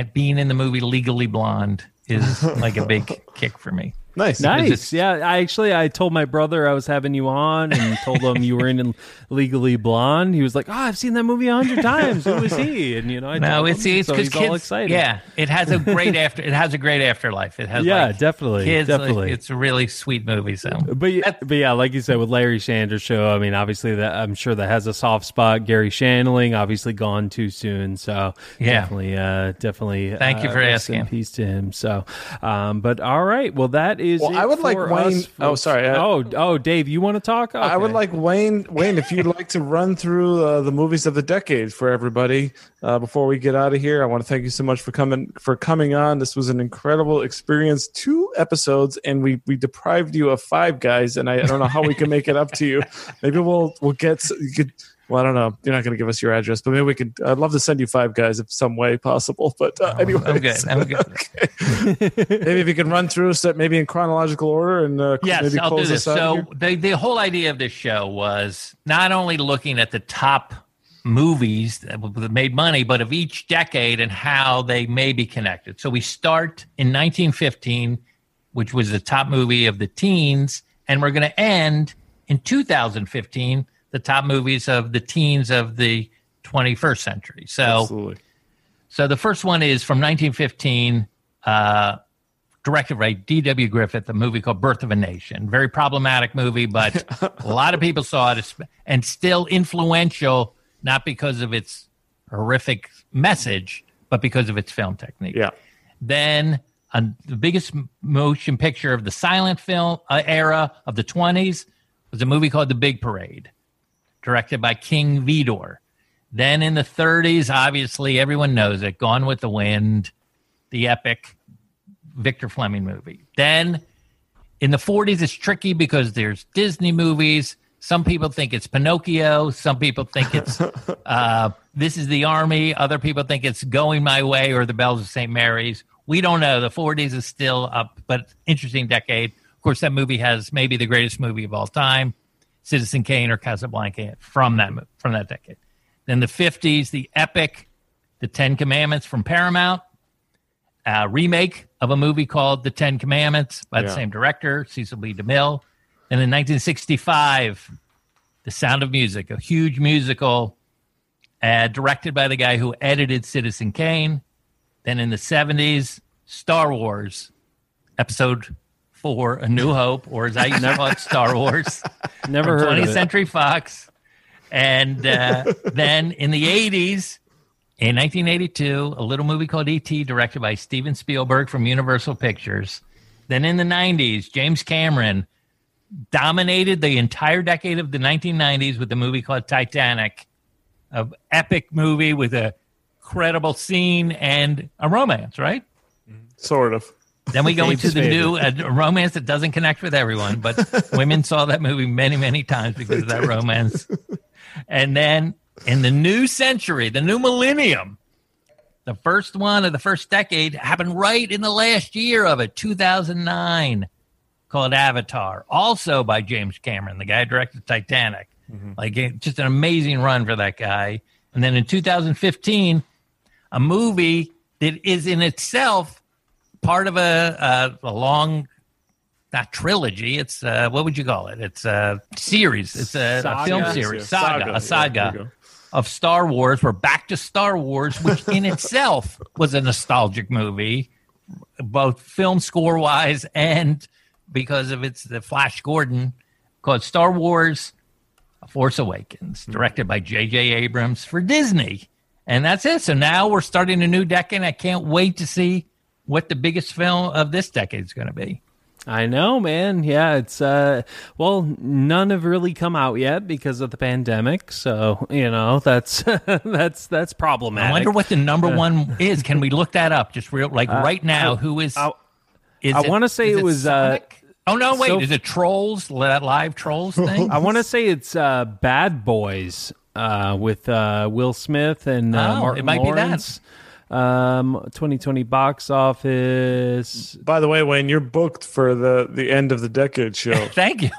being in the movie Legally Blonde is like a big kick for me. Nice. Nice. It's- yeah, I actually I told my brother I was having you on and told him you were in Legally Blonde. He was like, "Oh, I've seen that movie a hundred times. Who is he?" And you know, I No, told it's him, it's so because he's all kids. excited. Yeah, it has a great after. It has a great afterlife. It has Yeah, like, definitely, Kids, like, definitely. it's a really sweet movie. So But yeah, but yeah, like you said with Larry Sanders show, I mean, obviously that I'm sure that has a soft spot. Garry Shandling, obviously gone too soon, so Yeah. definitely, uh, definitely. Thank you uh, for asking. Peace to him. So, um, but all right, well, that is. Well, it I would like Wayne- us, oh, sorry, I- oh, oh, Dave, you want to talk? I would like Wayne. Wayne, if you'd like to run through uh, the movies of the decade for everybody uh, before we get out of here, I want to thank you so much for coming for coming on. This was an incredible experience. Two episodes, and we we deprived you of five guys, and I, I don't know how we can make it up to you. Maybe we'll we'll get s- you could. Well, I don't know. You're not going to give us your address, but maybe we could. I'd love to send you five guys if some way possible. But uh, anyway, I'm good. I'm good. maybe if you can run through, so maybe in chronological order, and uh, Yes, maybe I'll do this. us So the the whole idea of this show was not only looking at the top movies that made money, but of each decade and how they may be connected. So we start in 1915, which was the top movie of the teens, and we're going to end in 2015, the top movies of the teens of the 21st century. So, Absolutely. so the first one is from 1915. Uh, directed by D.W. Griffith, a movie called Birth of a Nation. Very problematic movie, but a lot of people saw it and still influential, not because of its horrific message, but because of its film technique. Yeah. Then uh, the biggest motion picture of the silent film uh, era of the 20s was a movie called The Big Parade, directed by King Vidor. Then in the 30s, obviously everyone knows it, Gone with the Wind, the epic Victor Fleming movie. Then in the 40s, it's tricky because there's Disney movies. Some people think it's Pinocchio. Some people think it's uh, This is the Army. Other people think it's Going My Way or The Bells of St. Mary's. We don't know. The 40s is still up, but interesting decade. Of course, that movie has maybe the greatest movie of all time, Citizen Kane or Casablanca from that from that decade. Then the 50s, the epic, The Ten Commandments from Paramount, a remake of a movie called The Ten Commandments by the same director, Cecil B. DeMille. And in 1965, The Sound of Music, a huge musical uh, directed by the guy who edited Citizen Kane. Then in the 70s, Star Wars, episode four, A New Hope, or as I used to call Star Wars. Never heard 20th of it. Century Fox. And uh, then in the 80s, in 1982, a little movie called E.T., directed by Steven Spielberg from Universal Pictures. Then in the 90s, James Cameron dominated the entire decade of the 1990s with the movie called Titanic, a epic movie with a credible scene and a romance, right? Sort of. Then we go into the favorite. new romance that doesn't connect with everyone, but women saw that movie many, many times because of that romance. And then in the new century, the new millennium, the first one of the first decade happened right in the last year of it, 2009, called Avatar, also by James Cameron, the guy who directed Titanic. Mm-hmm. Like just an amazing run for that guy. And then in 2015, a movie that is in itself part of a a, a long not trilogy it's uh what would you call it it's a series it's a, a film series saga, Saga. a saga go. of star wars we're back to star wars which in itself was a nostalgic movie both film score wise and because of its the flash gordon called star wars a Force Awakens, directed by J.J. Abrams for Disney. And that's it. So now we're starting a new decade. I can't wait to see what the biggest film of this decade is going to be. I know, man. Yeah, it's uh well, none have really come out yet because of the pandemic. So, you know, that's that's that's problematic. I wonder what the number one is. Can we look that up? Just real, like right now, who is? I- is I wanna say is it was, uh, oh no! Wait, so- is it Trolls? That live Trolls thing? I want to say it's uh Bad Boys uh with uh Will Smith and uh, Oh, Martin it might be that. Um 2020 box office. By the way, Wayne, you're booked for the the end of the decade show. Thank you.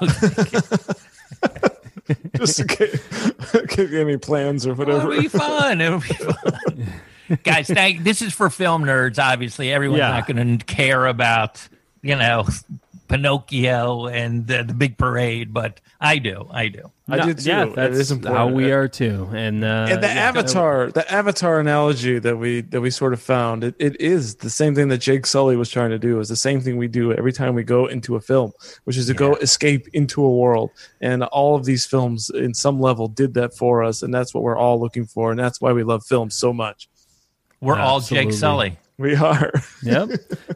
Just in case, in case any plans or whatever. It'll be fun. It'll be fun. Guys, thank this is for film nerds, obviously. Everyone's Yeah. not gonna care about, you know, Pinocchio and the, the big parade, but I do. I do. I No, did too. Yeah, that's is important. how we are too. And uh and the yeah. avatar the avatar analogy that we that we sort of found it, it is the same thing that jake sully was trying to do is the same thing we do every time we go into a film which is to go escape into a world and all of these films in some level did that for us and that's what we're all looking for and that's why we love films so much We're all Jake Sully. We are Yep.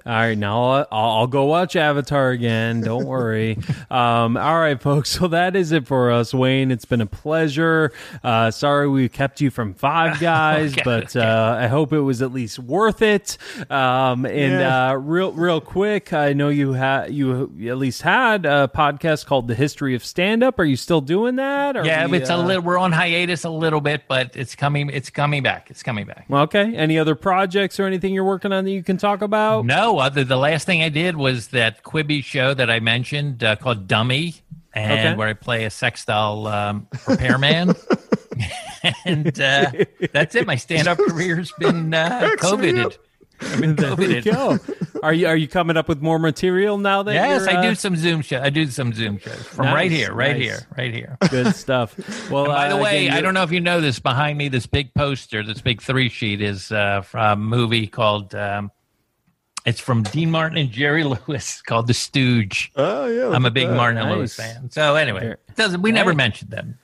All right, now I'll, I'll go watch Avatar again. Don't worry. Um, all right, folks. So that is it for us, Wayne. It's been a pleasure. Uh, sorry we kept you from Five Guys, Okay, but uh, I hope it was at least worth it. Um, and Yeah. uh, real, real quick, I know you had you at least had a podcast called The History of Stand Up. Are you still doing that? Or Yeah, we, it's a uh, little. We're on hiatus a little bit, but it's coming. It's coming back. It's coming back. Okay. Any other projects or anything you're working on that you can talk about? No, other the last thing I did was that Quibi show that I mentioned uh, called Dummy, and Okay. where I play a sex doll um, repairman. and uh, that's it. My stand-up career's been uh, COVIDed. I've been There we COVIDed. go. Are you are you coming up with more material now that Yes, you're, I uh, do some Zoom show. I do some Zoom shows from right here, right nice. here, right here. good stuff. Well, By the uh, way, again, I don't know if you know this. Behind me, this big poster, this big three sheet, is uh, from a movie called. Um, it's from Dean Martin and Jerry Lewis called The Stooge. Oh yeah, I'm a big that. Martin and Nice. Lewis fan. So anyway, doesn't we never Hey. mentioned them?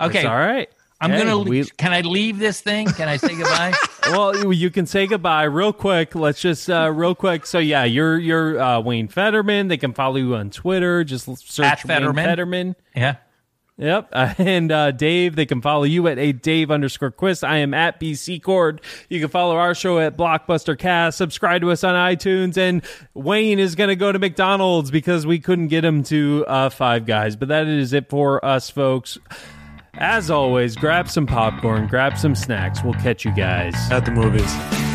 It's Okay, all right. I'm Hey, gonna. we- Can I leave this thing? Can I say goodbye? well, you- can say goodbye real quick. Let's just uh, real quick. So yeah, you're you're uh, Wayne Federman. They can follow you on Twitter. Just search At Wayne Federman. Federman. yeah. Yep. Uh, and uh, Dave, they can follow you at a Dave underscore Quist. I am at BC Cord. You can follow our show at Blockbuster Cast. Subscribe to us on iTunes. And Wayne is going to go to McDonald's because we couldn't get him to uh, Five Guys. But that is it for us, folks. As always, grab some popcorn, grab some snacks. We'll catch you guys. at the movies.